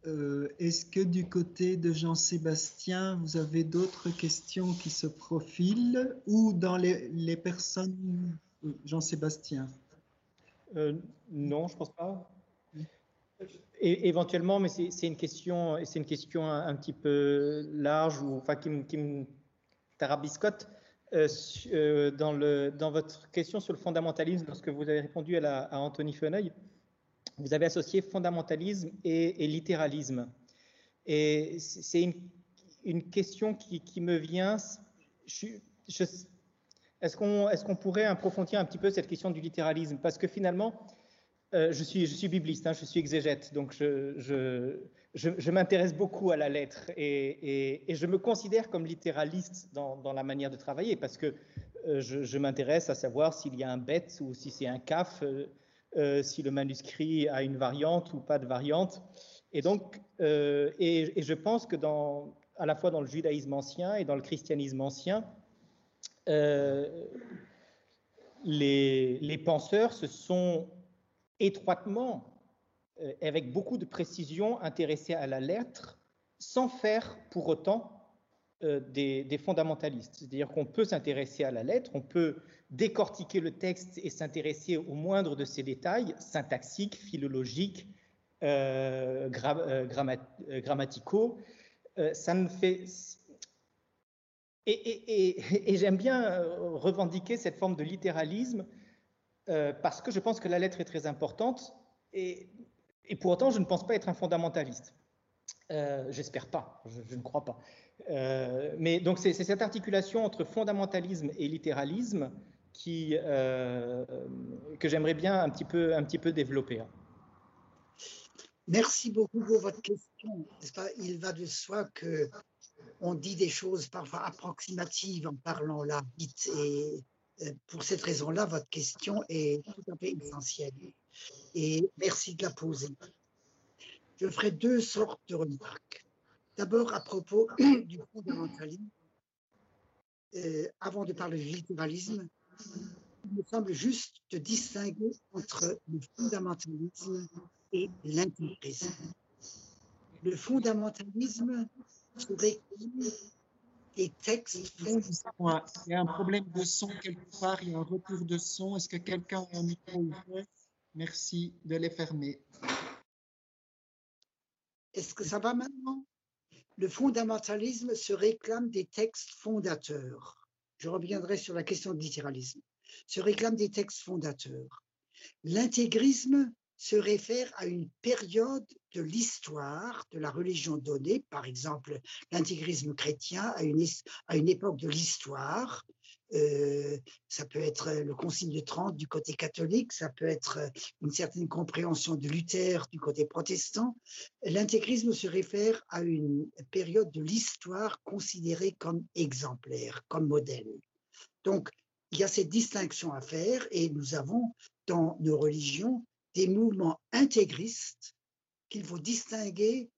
Euh, est-ce que du côté de Jean-Sébastien, vous avez d'autres questions qui se profilent ou dans les, personnes Jean-Sébastien? Euh, Non, je ne pense pas. Et, éventuellement, mais c'est une question, c'est une question un, petit peu large ou enfin qui, me tarabiscote. Euh, dans, le, dans votre question sur le fondamentalisme, lorsque vous avez répondu à, Anthony Feneuil, vous avez associé fondamentalisme et, littéralisme. Et c'est une, question qui, me vient. Est-ce qu'on est qu'on pourrait approfondir un petit peu cette question du littéralisme? Parce que finalement, euh, je, suis, je bibliste, hein, je suis exégète, donc je, m'intéresse beaucoup à la lettre et, je me considère comme littéraliste dans, la manière de travailler parce que euh, je, m'intéresse à savoir s'il y a un bête ou si c'est un caf. Euh, si le manuscrit a une variante ou pas de variante. Et donc, je pense que à la fois dans le judaïsme ancien et dans le christianisme ancien, les, penseurs se sont étroitement, avec beaucoup de précision, intéressés à la lettre, sans faire pour autant euh, des, fondamentalistes. C'est-à-dire qu'on peut s'intéresser à la lettre, on peut décortiquer le texte et s'intéresser au moindre de ses détails, syntaxiques, philologiques, euh, grammaticaux. ça ne fait. Et, j'aime bien revendiquer cette forme de littéralisme parce que je pense que la lettre est très importante et, pour autant, je ne pense pas être un fondamentaliste. J'espère pas, je, ne crois pas. Euh, mais donc c'est cette articulation entre fondamentalisme et littéralisme euh, que j'aimerais bien un petit peu, développer. Merci beaucoup pour votre question. Il va de soi que on dit des choses parfois approximatives en parlant là vite et euh, pour cette raison-là, votre question est tout à fait essentielle. Et merci de la poser. Je ferai deux sortes de remarques. D'abord, à propos du fondamentalisme, euh, avant de parler du littéralisme, il me semble juste de distinguer entre le fondamentalisme et l'intégrisme. Le fondamentalisme serait des textes. Il y a un problème de son quelque part, il y a un retour de son. Est-ce que quelqu'un a un micro ouvert Merci de les fermer. Est-ce que ça va maintenant? Le fondamentalisme se réclame des textes fondateurs. Je reviendrai sur la question du littéralisme. Se réclame des textes fondateurs. L'intégrisme se réfère à une période de l'histoire de la religion donnée, par exemple l'intégrisme chrétien à une, à une époque de l'histoire, euh, ça peut être le Concile de Trente du côté catholique, ça peut être une certaine compréhension de Luther du côté protestant. L'intégrisme se réfère à une période de l'histoire considérée comme exemplaire, comme modèle. Donc, il y a cette distinction à faire et nous avons dans nos religions des mouvements intégristes qu'il faut distinguer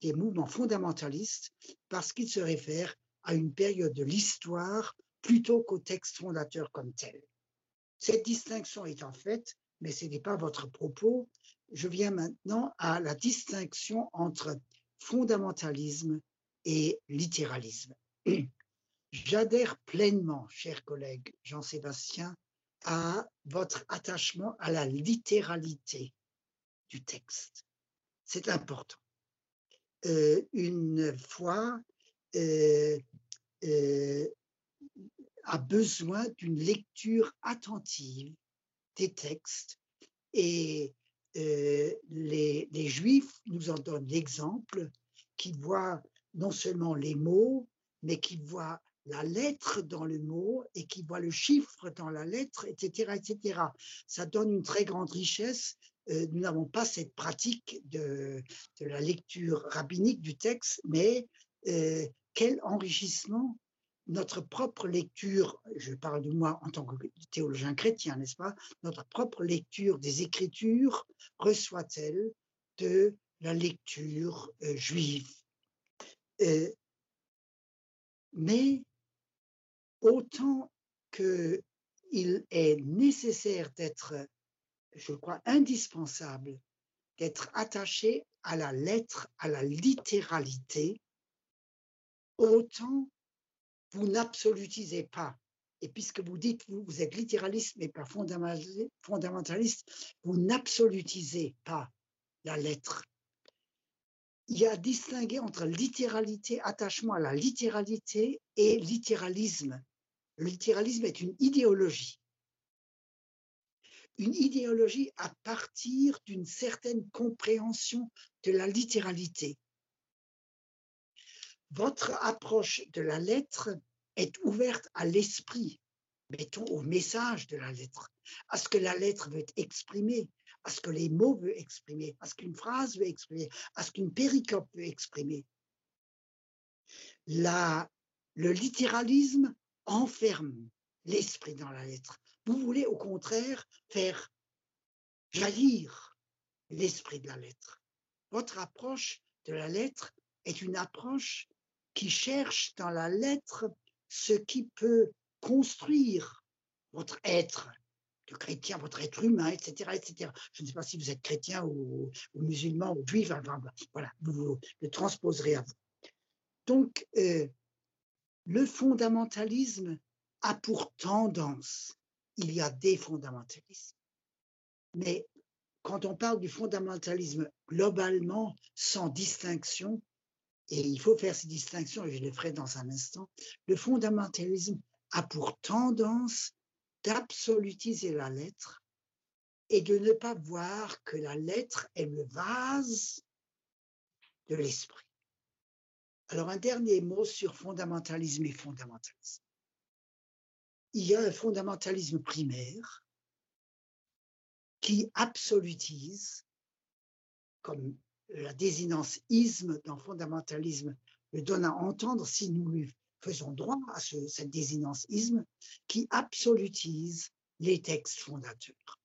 des mouvements fondamentalistes parce qu'ils se réfèrent à une période de l'histoire plutôt qu'au texte fondateur comme tel. Cette distinction en faite, mais ce n'est pas votre propos. Je viens maintenant à la distinction entre fondamentalisme et littéralisme. J'adhère pleinement, cher collègue Jean-Sébastien, à votre attachement à la littéralité du texte. C'est important. Euh, une fois, euh, euh, a besoin d'une lecture attentive des textes et les, les, Juifs nous en donnent l'exemple, qui voient non seulement les mots, mais qui voient la lettre dans le mot et qui voient le chiffre dans la lettre, etc., etc. Ça donne une très grande richesse. Euh, nous n'avons pas cette pratique de, la lecture rabbinique du texte, mais euh, quel enrichissement notre propre lecture, je parle de moi en tant que théologien chrétien, n'est-ce pas, notre propre lecture des Écritures reçoit-elle de la lecture euh, juive? Mais autant qu'il est nécessaire d'être, je crois, indispensable d'être attaché à la lettre, à la littéralité, autant vous n'absolutisez pas. Et puisque vous dites, vous, vous êtes littéraliste mais pas fondamentaliste, vous n'absolutisez pas la lettre. Il y a à distinguer entre littéralité, attachement à la littéralité et littéralisme. Le littéralisme est une idéologie. Une idéologie à partir d'une certaine compréhension de la littéralité votre approche de la lettre est ouverte à l'esprit, mettons au message de la lettre, à ce que la lettre veut exprimer, à ce que les mots veulent exprimer, à ce qu'une phrase veut exprimer, à ce qu'une péricope veut exprimer. La, le littéralisme enferme l'esprit dans la lettre. Vous voulez au contraire faire jaillir l'esprit de la lettre. Votre approche de la lettre est une approche qui cherche dans la lettre ce qui peut construire votre être de chrétien, votre être humain, etc., etc. Je ne sais pas si vous êtes chrétien ou, musulman ou juif, voilà, vous, le transposerez à vous. Donc, euh, le fondamentalisme a pour tendance, il y a des fondamentalismes, mais quand on parle du fondamentalisme globalement, sans distinction, et il faut faire ces distinctions, et je les ferai dans un instant, le fondamentalisme a pour tendance d'absolutiser la lettre et de ne pas voir que la lettre est le vase de l'esprit. Alors un dernier mot sur fondamentalisme et fondamentalisme. Il y a un fondamentalisme primaire qui absolutise, comme la désinence isme dans fondamentalisme le donne à entendre si nous lui faisons droit à désinence isme, qui absolutise les textes fondateurs,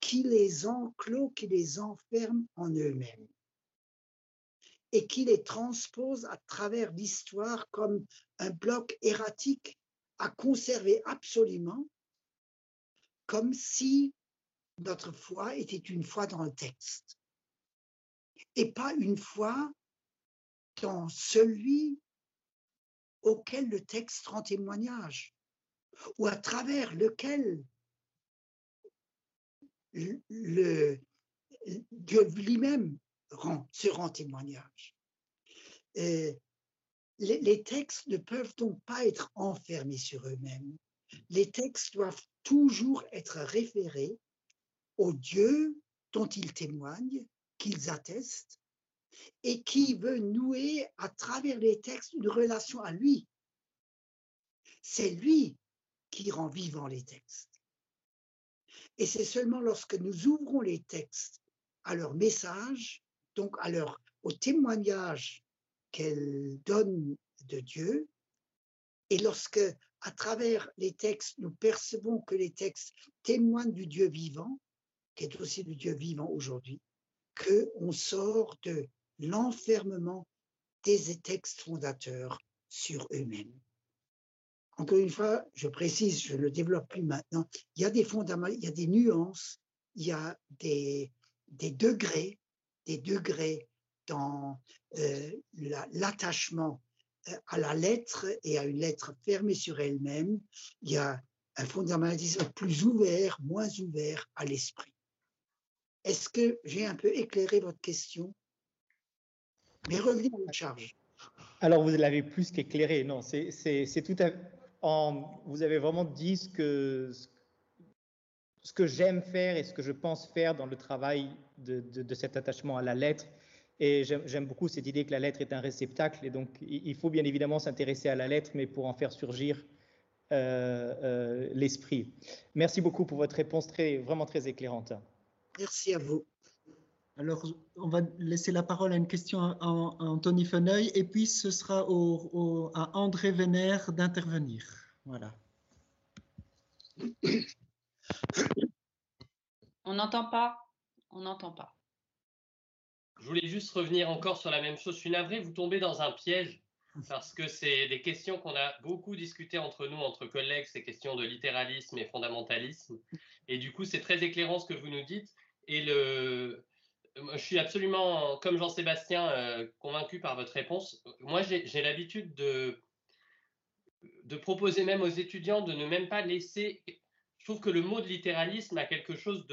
qui les enclôt, qui les enferme en eux-mêmes et qui les transpose à travers l'histoire comme un bloc erratique à conserver absolument, comme si notre foi était une foi dans le texte et pas une foi dans celui auquel le texte rend témoignage ou à travers lequel le, Dieu lui-même se rend témoignage. les, les, textes ne peuvent donc pas être enfermés sur eux-mêmes. Les textes doivent toujours être référés au Dieu dont ils témoignent, qu'ils attestent, et qui veut nouer à travers les textes une relation à lui. C'est lui qui rend vivant les textes. Et c'est seulement lorsque nous ouvrons les textes à leur message, donc à leur, au témoignage qu'elles donnent de Dieu, et lorsque, à travers les textes, nous percevons que les textes témoignent du Dieu vivant, qui est aussi le Dieu vivant aujourd'hui, qu'on sort de l'enfermement des textes fondateurs sur eux-mêmes. Encore une fois, je précise, je ne le développe plus maintenant, il y a des fondaments, il y a des nuances, il y a des, des degrés, des degrés dans euh, l'attachement euh, à la lettre et à une lettre fermée sur elle-même. Il y a un fondamentalisme plus ouvert, moins ouvert à l'esprit. Est-ce que j'ai un peu éclairé votre question? Mais revenez à la charge. Alors, vous l'avez plus qu'éclairé. Non, c'est tout à en, Vous avez vraiment dit ce que, ce que j'aime faire et ce que je pense faire dans le travail de, de, cet attachement à la lettre. Et j'aime beaucoup cette idée que la lettre est un réceptacle. Et donc, il faut bien évidemment s'intéresser à la lettre, mais pour en faire surgir euh, euh, l'esprit. Merci beaucoup pour votre réponse très, vraiment très éclairante. Merci à vous. Alors, on va laisser la parole à une question à, Anthony Feneuil et puis ce sera à André Vénère d'intervenir. Voilà. On n'entend pas. On n'entend pas. Je voulais juste revenir encore sur la même chose. Je suis navré, vous tombez dans un piège parce que c'est des questions qu'on a beaucoup discutées entre nous, entre collègues, ces questions de littéralisme et fondamentalisme. Et du coup, c'est très éclairant ce que vous nous dites. Et le, je suis absolument, comme Jean-Sébastien, euh, convaincu par votre réponse. Moi, j'ai l'habitude de, proposer même aux étudiants de ne même pas laisser. Je trouve que le mot de littéralisme a quelque chose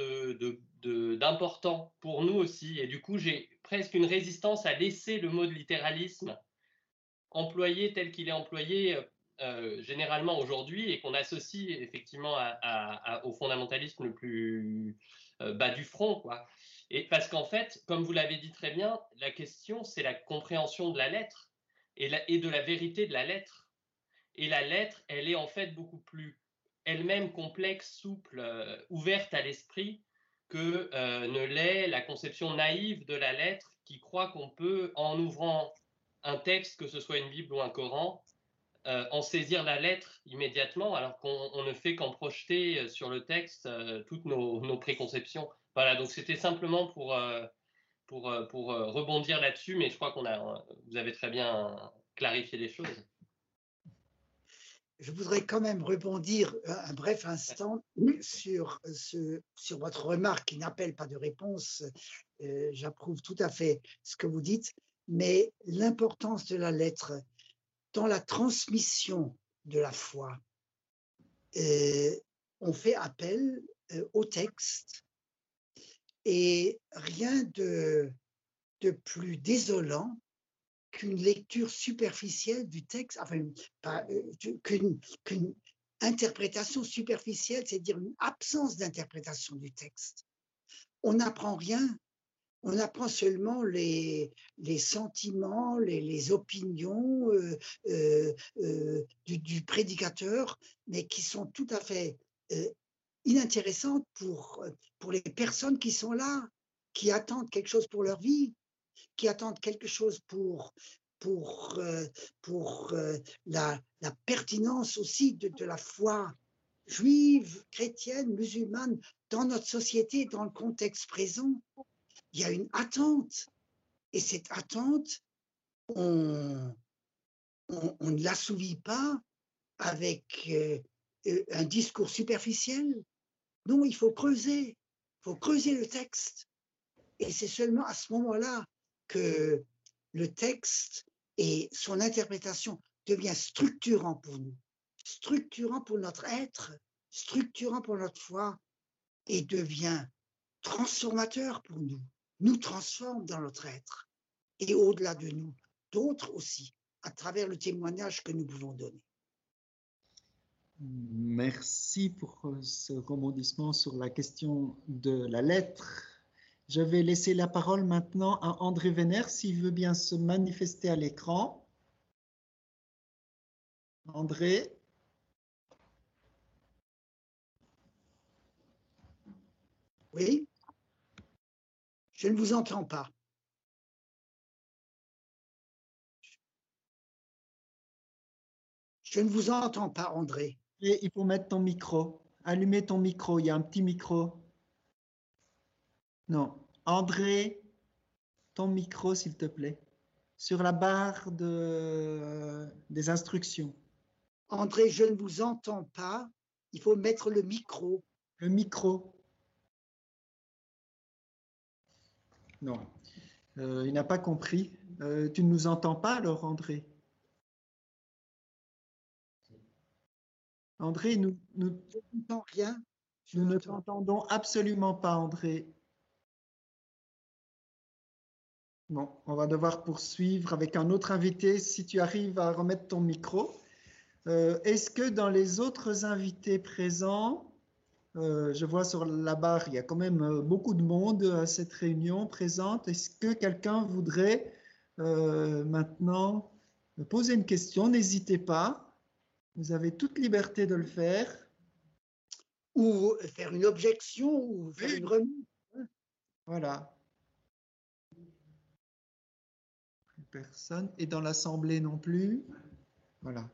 d'important pour nous aussi. Et du coup, j'ai presque une résistance à laisser le mot de littéralisme employé tel qu'il est employé euh, généralement aujourd'hui et qu'on associe effectivement au fondamentalisme le plus euh, bas du front, quoi. Et parce qu'en fait, comme vous l'avez dit très bien, la question, c'est la compréhension de la lettre et, de la vérité de la lettre. Et la lettre, elle est en fait beaucoup plus elle-même complexe, souple, euh, ouverte à l'esprit que euh, ne l'est la conception naïve de la lettre qui croit qu'on peut, en ouvrant un texte, que ce soit une Bible ou un Coran, en saisir la lettre immédiatement, alors qu'on ne fait qu'en projeter sur le texte toutes nos préconceptions. Voilà, donc c'était simplement pour, euh, pour, euh, pour euh, rebondir là-dessus, mais je crois qu'on a, vous avez très bien clarifié les choses. Je voudrais quand même rebondir un bref instant sur, ce, sur votre remarque qui n'appelle pas de réponse. J'approuve tout à fait ce que vous dites, mais l'importance de la lettre dans la transmission de la foi, on fait appel au texte et rien de, de plus désolant qu'une lecture superficielle du texte, enfin, euh, qu'une interprétation superficielle, c'est-à-dire une absence d'interprétation du texte. On n'apprend rien, on apprend seulement les, les sentiments, les, les opinions euh, euh, du, du, prédicateur, mais qui sont tout à fait inintéressantes pour, pour les personnes qui sont là, qui attendent quelque chose pour leur vie, qui attendent quelque chose pour, pour, pour la, la, pertinence aussi de, de la foi juive, chrétienne, musulmane dans notre société, dans le contexte présent. Il y a une attente. Et cette attente, on, on, on ne l'assouvit pas avec un discours superficiel. Non, il faut creuser. Il faut creuser le texte. Et c'est seulement à ce moment-là que le texte et son interprétation devient structurant pour nous, structurant pour notre être, structurant pour notre foi et devient transformateur pour nous, nous transforme dans notre être et au-delà de nous, d'autres aussi, à travers le témoignage que nous pouvons donner. Merci pour ce rebondissement sur la question de la lettre. Je vais laisser la parole maintenant à André Vénère s'il veut bien se manifester à l'écran. André. Oui. Je ne vous entends pas. Je ne vous entends pas, André. Et il faut mettre ton micro. Allumer ton micro. Il y a un petit micro. Non. André, ton micro, s'il te plaît. Sur la barre de, des instructions. André, je ne vous entends pas. Il faut mettre le micro. Le micro. Non. Euh, il n'a pas compris. Euh, tu ne nous entends pas alors, André? André, nous, nous, rien. nous ne t'entendons absolument pas, André. Bon, on va devoir poursuivre avec un autre invité. Si tu arrives à remettre ton micro. Euh, Est-ce que dans les autres invités présents, euh, je vois sur la barre, il y a quand même euh, beaucoup de monde à cette réunion présente. Est-ce que quelqu'un voudrait euh, maintenant poser une question? N'hésitez pas. Vous avez toute liberté de le faire. Ou faire une objection ou faire une remise. Voilà. Personne. Et dans l'Assemblée non plus. Voilà.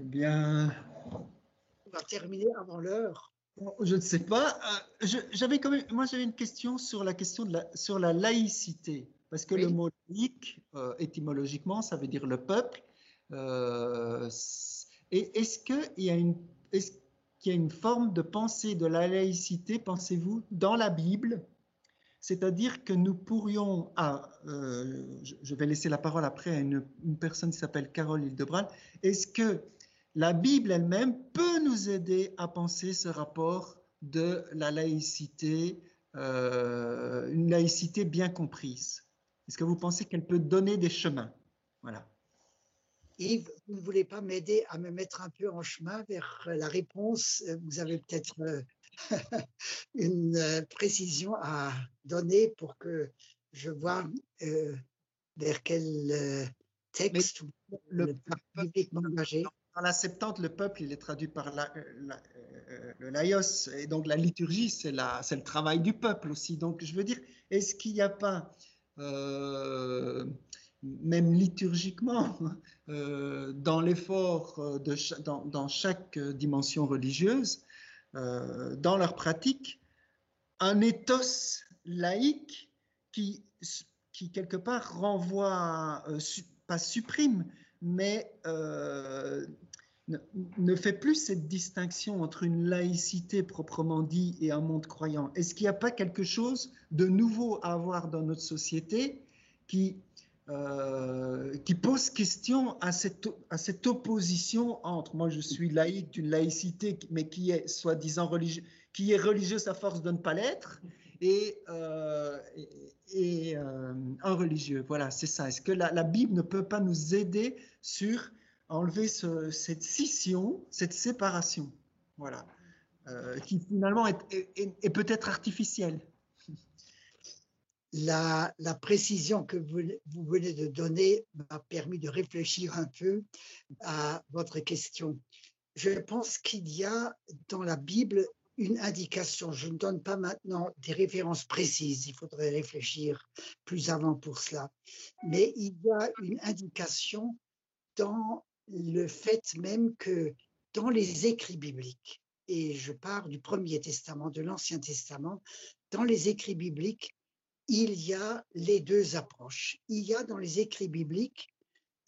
Eh bien, va terminer avant l'heure. Je ne sais pas. J'avais quand même, moi j'avais une question sur la question de la, sur la laïcité, parce que Oui. le mot laïque, euh, étymologiquement, ça veut dire le peuple. Euh, est-ce qu'il y a une, forme de pensée de la laïcité, pensez-vous, dans la Bible? C'est-à-dire que nous pourrions, ah, euh, je vais laisser la parole après à une, personne qui s'appelle Carole Hildebrandt, est-ce que la Bible elle-même peut nous aider à penser ce rapport de la laïcité, euh, une laïcité bien comprise? Est-ce que vous pensez qu'elle peut donner des chemins? Voilà. Yves, vous ne voulez pas m'aider à me mettre un peu en chemin vers la réponse? Vous avez peut-être euh, une euh, précision à donner pour que je vois euh, vers quel euh, texte le le m'engager. Dans la Septante, le peuple, il est traduit par la- la- euh, le laïos, et donc la liturgie, c'est le travail du peuple aussi. Donc, je veux dire, est-ce qu'il n'y a pas, euh, même liturgiquement, euh, dans l'effort cha- dans, dans chaque dimension religieuse, euh, dans leur pratique, un ethos laïque qui, qui quelque part renvoie, euh, pas supprime, mais euh, ne, ne fait plus cette distinction entre une laïcité proprement dit et un monde croyant. Est-ce qu'il n'y a pas quelque chose de nouveau à avoir dans notre société qui euh, qui pose question à cette, opposition entre, moi je suis laïque d'une laïcité, mais qui est soi-disant religieux, qui est religieuse à force de ne pas l'être, et, euh, euh, un religieux. Voilà, c'est ça. Est-ce que la, Bible ne peut pas nous aider sur enlever ce, cette scission, cette séparation? Voilà, qui finalement est peut-être artificielle la, précision que vous venez de donner m'a permis de réfléchir un peu à votre question. Je pense qu'il y a dans la Bible une indication. Je ne donne pas maintenant des références précises, il faudrait réfléchir plus avant pour cela. Mais il y a une indication dans le fait même que dans les écrits bibliques, et je pars du Premier Testament, de l'Ancien Testament, dans les écrits bibliques, il y a les deux approches. Il y a dans les écrits bibliques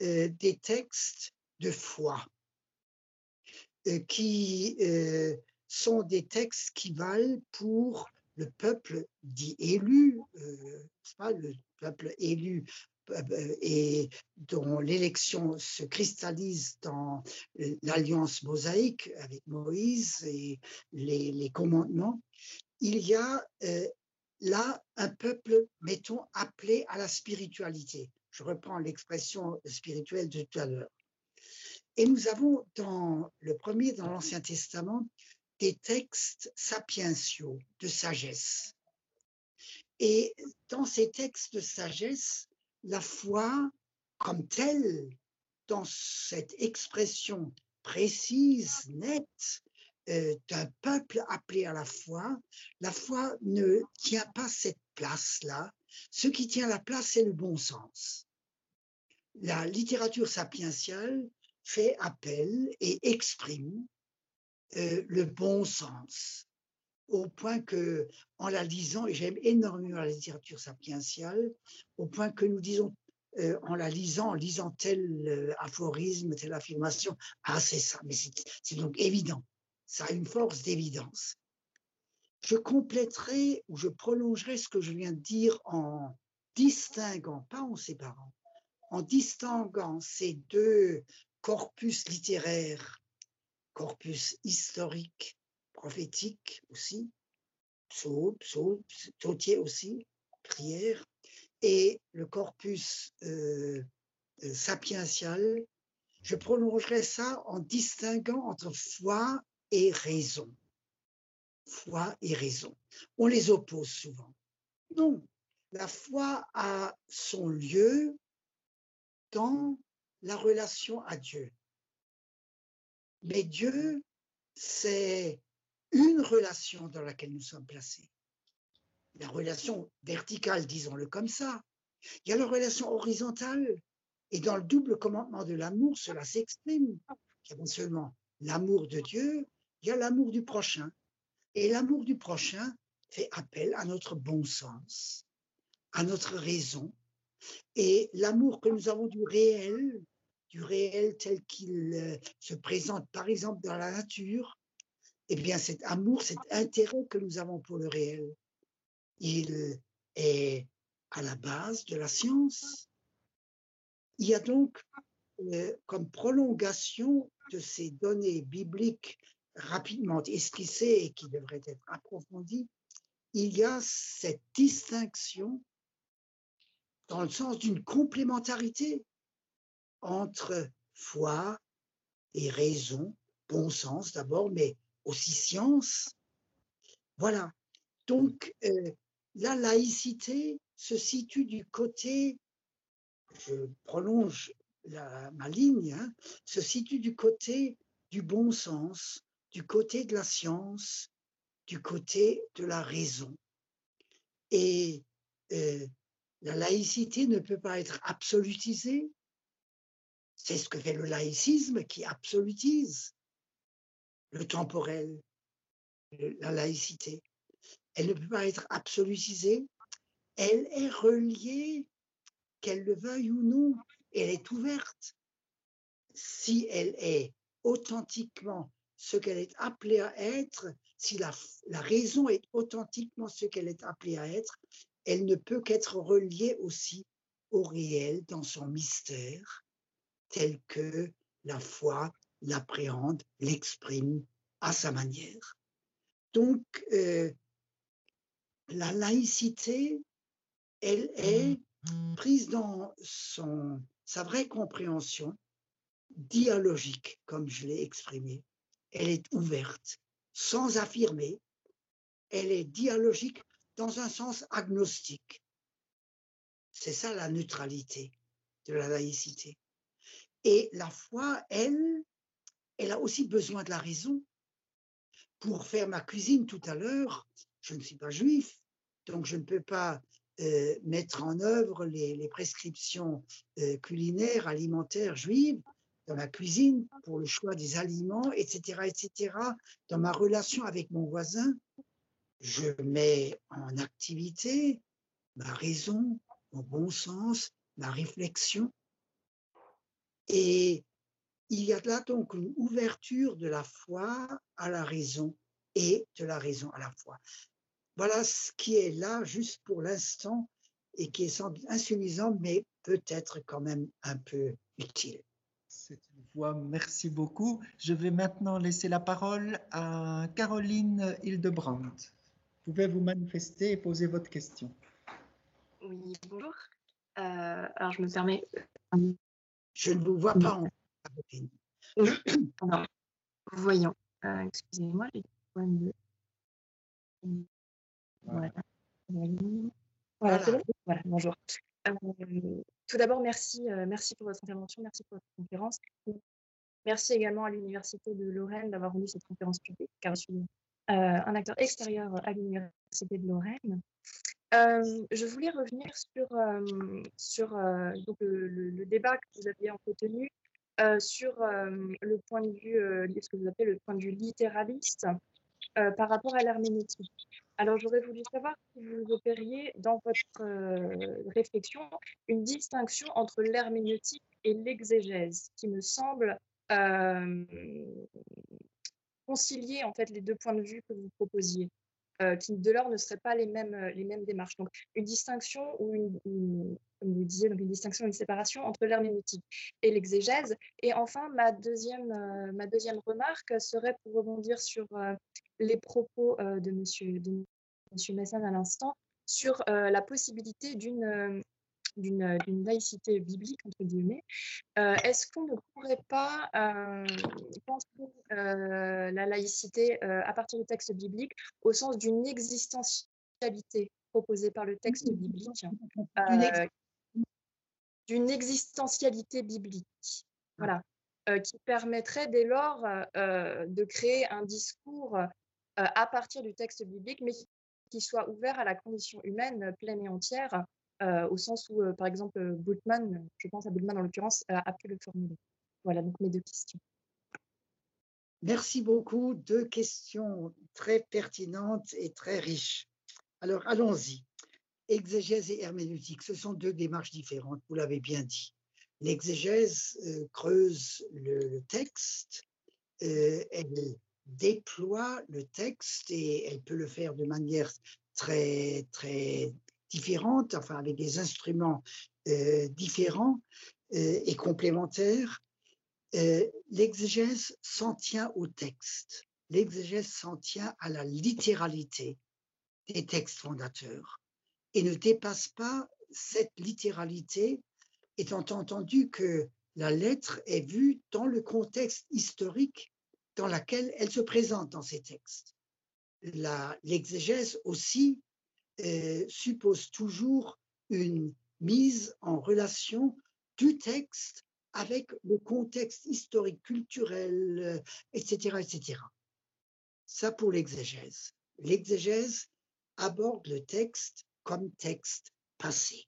euh, des textes de foi euh, qui euh, sont des textes qui valent pour le peuple dit élu, pas, le peuple élu et dont l'élection se cristallise dans l'alliance mosaïque avec Moïse et les, les commandements, il y a là un peuple, mettons, appelé à la spiritualité. Je reprends l'expression spirituelle de tout à l'heure. Et nous avons dans le premier, dans l'Ancien Testament, des textes sapientiaux, de sagesse. Et dans ces textes de sagesse, la foi comme telle, dans cette expression précise, nette, euh, d'un peuple appelé à la foi, la foi ne tient pas cette place-là. Ce qui tient la place, c'est le bon sens. La littérature sapientiale fait appel et exprime euh, le bon sens, au point que, en la lisant, et j'aime énormément la littérature sapientiale, au point que nous disons euh, en la lisant, en lisant tel aphorisme, telle affirmation, ah c'est ça, mais c'est donc évident ça a une force d'évidence. Je compléterai ou je prolongerai ce que je viens de dire en distinguant, pas en séparant, en distinguant ces deux corpus littéraires, corpus historique, prophétique aussi, psaume, psaume, sautier aussi, prière, et le corpus euh, euh, sapiential, je prolongerai ça en distinguant entre foi et raison. Foi et raison. On les oppose souvent. Non, la foi a son lieu dans la relation à Dieu. Mais Dieu, c'est une relation dans laquelle nous sommes placés. La relation verticale, disons-le comme ça. Il y a la relation horizontale. Et dans le double commandement de l'amour, cela s'exprime. Il y a non seulement l'amour de Dieu, il y a l'amour du prochain. Et l'amour du prochain fait appel à notre bon sens, à notre raison. Et l'amour que nous avons du réel, du réel tel qu'il euh, se présente par exemple dans la nature, eh bien cet amour, cet intérêt que nous avons pour le réel, il est à la base de la science. Il y a donc euh, comme prolongation de ces données bibliques rapidement esquissé et qui devrait être approfondi, il y a cette distinction dans le sens d'une complémentarité entre foi et raison, bon sens d'abord, mais aussi science. Voilà. Donc, euh, la laïcité se situe du côté, je prolonge ma ligne, hein, se situe du côté du bon sens, du côté de la science, du côté de la raison. Et euh, la laïcité ne peut pas être absolutisée. C'est ce que fait le laïcisme qui absolutise le temporel, la laïcité. Elle ne peut pas être absolutisée. Elle est reliée, qu'elle le veuille ou non, elle est ouverte. Si elle est authentiquement ce qu'elle est appelée à être, si la, la raison est authentiquement ce qu'elle est appelée à être, elle ne peut qu'être reliée aussi au réel dans son mystère, tel que la foi l'appréhende, l'exprime à sa manière. Donc, euh, la laïcité, elle est prise dans son, sa vraie compréhension dialogique, comme je l'ai exprimé. Elle est ouverte, sans affirmer. Elle est dialogique dans un sens agnostique. C'est ça la neutralité de la laïcité. Et la foi, elle, elle a aussi besoin de la raison. Pour faire ma cuisine tout à l'heure, je ne suis pas juif, donc je ne peux pas euh, mettre en œuvre les, prescriptions euh, culinaires, alimentaires juives dans ma cuisine pour le choix des aliments, etc., etc. Dans ma relation avec mon voisin, je mets en activité ma raison, mon bon sens, ma réflexion. Et il y a là donc une ouverture de la foi à la raison et de la raison à la foi. Voilà ce qui est là juste pour l'instant et qui est sans insuffisant, mais peut-être quand même un peu utile. C'est une voix, merci beaucoup. Je vais maintenant laisser la parole à Caroline Hildebrandt. Pouvez vous manifester et poser votre question? Oui, bonjour. Euh, alors, je me permets. Je ne vous vois pas en voyons. Euh, excusez-moi, j'ai de... Voilà. Voilà, bon? Voilà bonjour. Euh, tout d'abord, merci, euh, merci pour votre intervention, merci pour votre conférence. Merci également à l'Université de Lorraine d'avoir rendu cette conférence publique, car je suis un acteur extérieur à l'Université de Lorraine. je voulais revenir sur, le, débat que vous aviez entretenu euh, sur euh, le point de vue, euh, ce que vous appelez le point de vue littéraliste par rapport à l'herméneutique. Alors, j'aurais voulu savoir si vous opériez dans votre réflexion une distinction entre l'herméneutique et l'exégèse, qui me semble concilier en fait les deux points de vue que vous proposiez. Euh, qui de l'or ne seraient pas les mêmes, euh, les mêmes démarches. Donc une distinction ou une, comme vous disiez, donc une distinction, une séparation entre l'herméneutique et l'exégèse. Et enfin, ma deuxième, euh, ma deuxième remarque serait pour rebondir sur les propos de Monsieur, de Monsieur Messin à l'instant sur la possibilité d'une d'une laïcité biblique, entre guillemets, euh, est-ce qu'on ne pourrait pas euh, penser euh, la laïcité à partir du texte biblique au sens d'une existentialité proposée par le texte biblique d'une existentialité biblique, voilà, qui permettrait dès lors de créer un discours à partir du texte biblique, mais qui soit ouvert à la condition humaine pleine et entière, au sens où, par exemple, Bultmann, je pense à Bultmann en l'occurrence, a, pu le formuler. Voilà donc mes deux questions. Merci beaucoup. Deux questions très pertinentes et très riches. Alors, allons-y. Exégèse et herméneutique, ce sont deux démarches différentes, vous l'avez bien dit. L'exégèse creuse le, texte, elle déploie le texte et elle peut le faire de manière très, très différentes, enfin avec des instruments euh, différents euh, et complémentaires. Euh, l'exégèse s'en tient au texte, l'exégèse s'en tient à la littéralité des textes fondateurs et ne dépasse pas cette littéralité, étant entendu que la lettre est vue dans le contexte historique dans lequel elle se présente dans ces textes. L'exégèse aussi suppose toujours une mise en relation du texte avec le contexte historique, culturel, etc., euh, etc. Ça pour l'exégèse. L'exégèse aborde le texte comme texte passé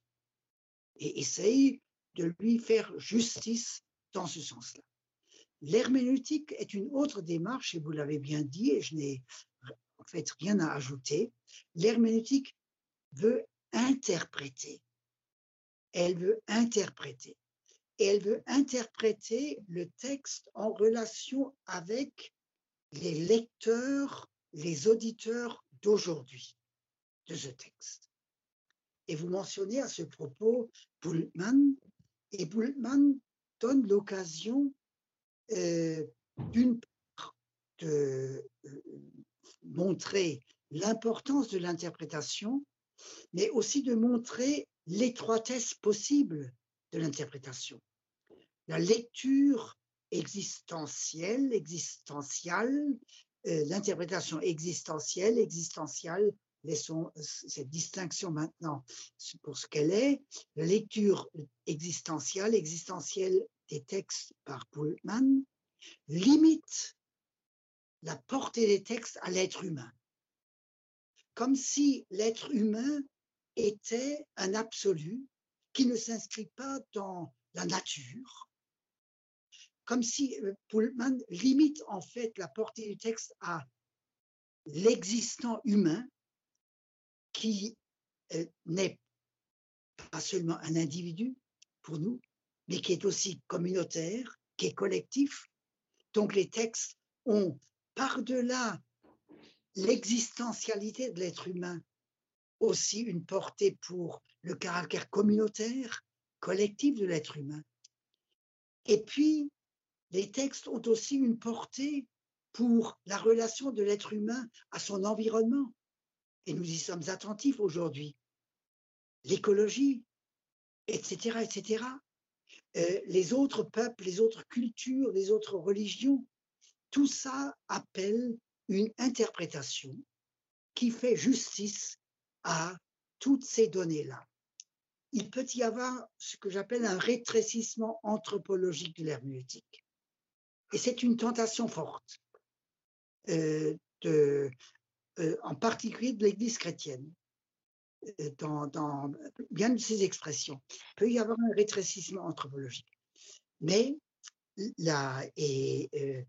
et essaye de lui faire justice dans ce sens-là. L'herméneutique est une autre démarche, et vous l'avez bien dit, et je n'ai en fait rien à ajouter. L'herméneutique veut interpréter. Elle veut interpréter. Elle veut interpréter le texte en relation avec les lecteurs, les auditeurs d'aujourd'hui de ce texte. Et vous mentionnez à ce propos Bultmann, et Bultmann donne l'occasion euh, d'une part de euh, montrer l'importance de l'interprétation, mais aussi de montrer l'étroitesse possible de l'interprétation. La lecture existentielle, existentielle, euh, l'interprétation existentielle, existentielle, laissons cette distinction maintenant pour ce qu'elle est, la lecture existentielle, existentielle des textes par Pullman limite la portée des textes à l'être humain, comme si l'être humain était un absolu qui ne s'inscrit pas dans la nature, comme si euh, Pullman limite en fait la portée du texte à l'existant humain qui euh, n'est pas seulement un individu pour nous, mais qui est aussi communautaire, qui est collectif. Donc les textes ont, par-delà l'existentialité de l'être humain, aussi une portée pour le caractère communautaire, collectif de l'être humain. Et puis, les textes ont aussi une portée pour la relation de l'être humain à son environnement. Et nous y sommes attentifs aujourd'hui. L'écologie, etc., etc. Euh, les autres peuples, les autres cultures, les autres religions, tout ça appelle une interprétation qui fait justice à toutes ces données-là. Il peut y avoir ce que j'appelle un rétrécissement anthropologique de l'herméneutique. Et c'est une tentation forte, euh, euh, en particulier de l'Église chrétienne, euh, dans, bien de ces expressions. Il peut y avoir un rétrécissement anthropologique. Mais là, et,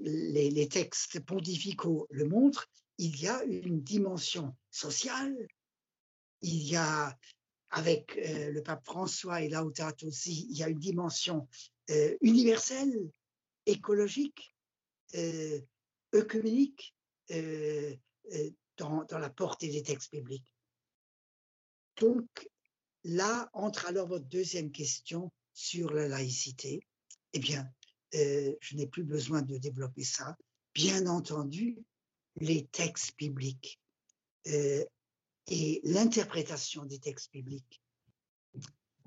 les, les, textes pontificaux le montrent, il y a une dimension sociale, il y a, avec le pape François et Laudato aussi, il y a une dimension universelle écologique, euh, œcuménique euh, euh, dans, dans, la portée des textes bibliques. Donc là entre alors votre deuxième question sur la laïcité. Eh bien, je n'ai plus besoin de développer ça. Bien entendu, les textes bibliques et l'interprétation des textes bibliques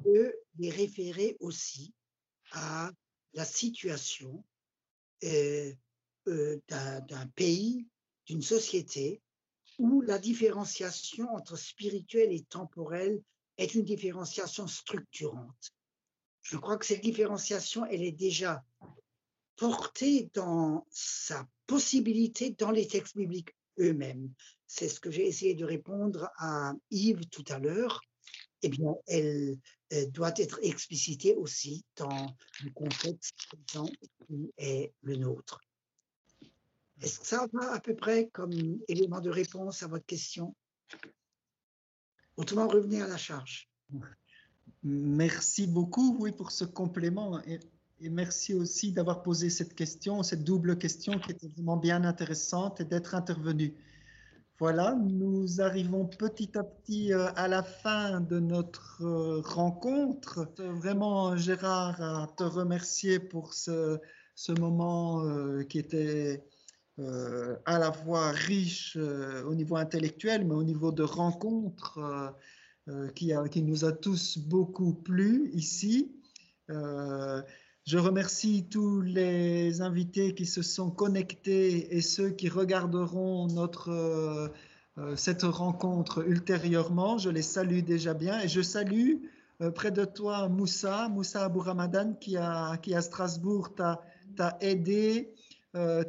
peut les référer aussi à la situation euh, euh, d'un pays, d'une société, où la différenciation entre spirituel et temporel est une différenciation structurante. Je crois que cette différenciation, elle est déjà portée dans sa possibilité dans les textes bibliques eux-mêmes. C'est ce que j'ai essayé de répondre à Yves tout à l'heure. Eh bien, elle, euh, doit être explicité aussi dans le contexte qui est le nôtre. Est-ce que ça va à peu près comme élément de réponse à votre question? Autrement, revenez à la charge. Merci beaucoup, oui, pour ce complément. Et, merci aussi d'avoir posé cette question, cette double question qui était vraiment bien intéressante et d'être intervenu. Voilà, nous arrivons petit à petit euh, à la fin de notre euh, rencontre. Vraiment, Gérard, à te remercier pour ce, moment euh, qui était à la fois riche au niveau intellectuel, mais au niveau de rencontre qui, qui, nous a tous beaucoup plu ici. Je remercie tous les invités qui se sont connectés et ceux qui regarderont notre, euh, euh, cette rencontre ultérieurement. Je les salue déjà bien et je salue euh, près de toi Moussa, Moussa Abou Ramadan qui, a, qui à Strasbourg t'a aidé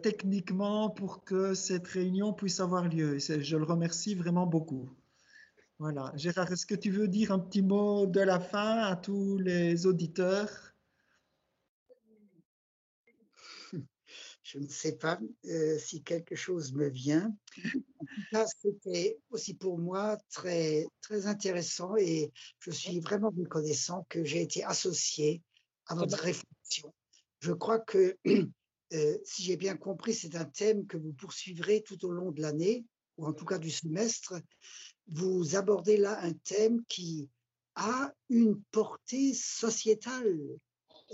techniquement pour que cette réunion puisse avoir lieu. je le remercie vraiment beaucoup. Voilà. Gérard, est-ce que tu veux dire un petit mot de la fin à tous les auditeurs? Je ne sais pas euh, si quelque chose me vient. En tout cas, c'était aussi pour moi très, très intéressant et je suis vraiment reconnaissant que j'ai été associé à votre réflexion. Je crois que, euh, si j'ai bien compris, c'est un thème que vous poursuivrez tout au long de l'année, ou en tout cas du semestre. Vous abordez là un thème qui a une portée sociétale,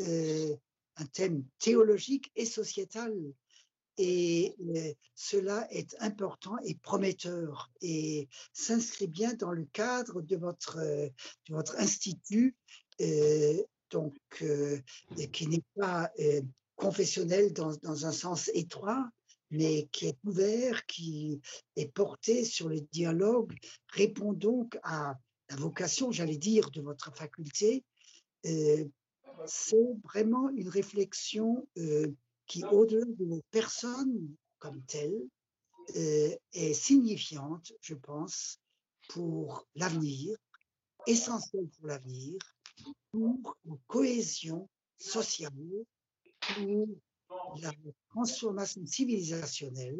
euh, un thème théologique et sociétal. Et euh, cela est important et prometteur et s'inscrit bien dans le cadre de votre, de votre institut, donc, qui n'est pas confessionnel dans, un sens étroit, mais qui est ouvert, qui est porté sur le dialogue, répond donc à la vocation, j'allais dire, de votre faculté. Euh, c'est vraiment une réflexion euh, qui, au-delà de nos personnes comme telles, euh, est signifiante, je pense, pour l'avenir, essentielle pour l'avenir, pour la cohésion sociale, pour la transformation civilisationnelle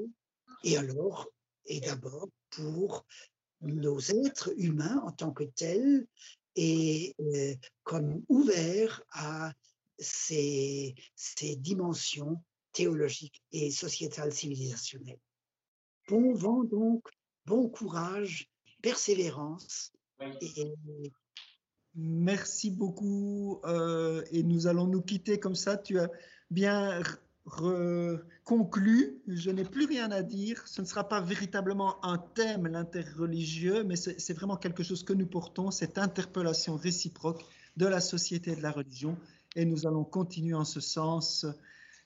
et alors, et d'abord pour nos êtres humains en tant que tels et euh, comme ouverts à ces, ces dimensions théologiques et sociétales civilisationnelles. Bon vent donc, bon courage, persévérance. Merci beaucoup. Euh, et nous allons nous quitter comme ça. Tu as bien conclu. Je n'ai plus rien à dire. Ce ne sera pas véritablement un thème, l'interreligieux, mais c'est vraiment quelque chose que nous portons, cette interpellation réciproque de la société et de la religion. Et nous allons continuer en ce sens.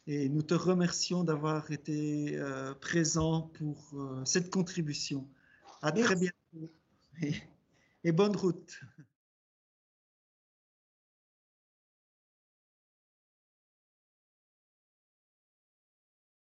Et nous te remercions d'avoir été euh, présent pour euh, cette contribution. À très bientôt et bonne route.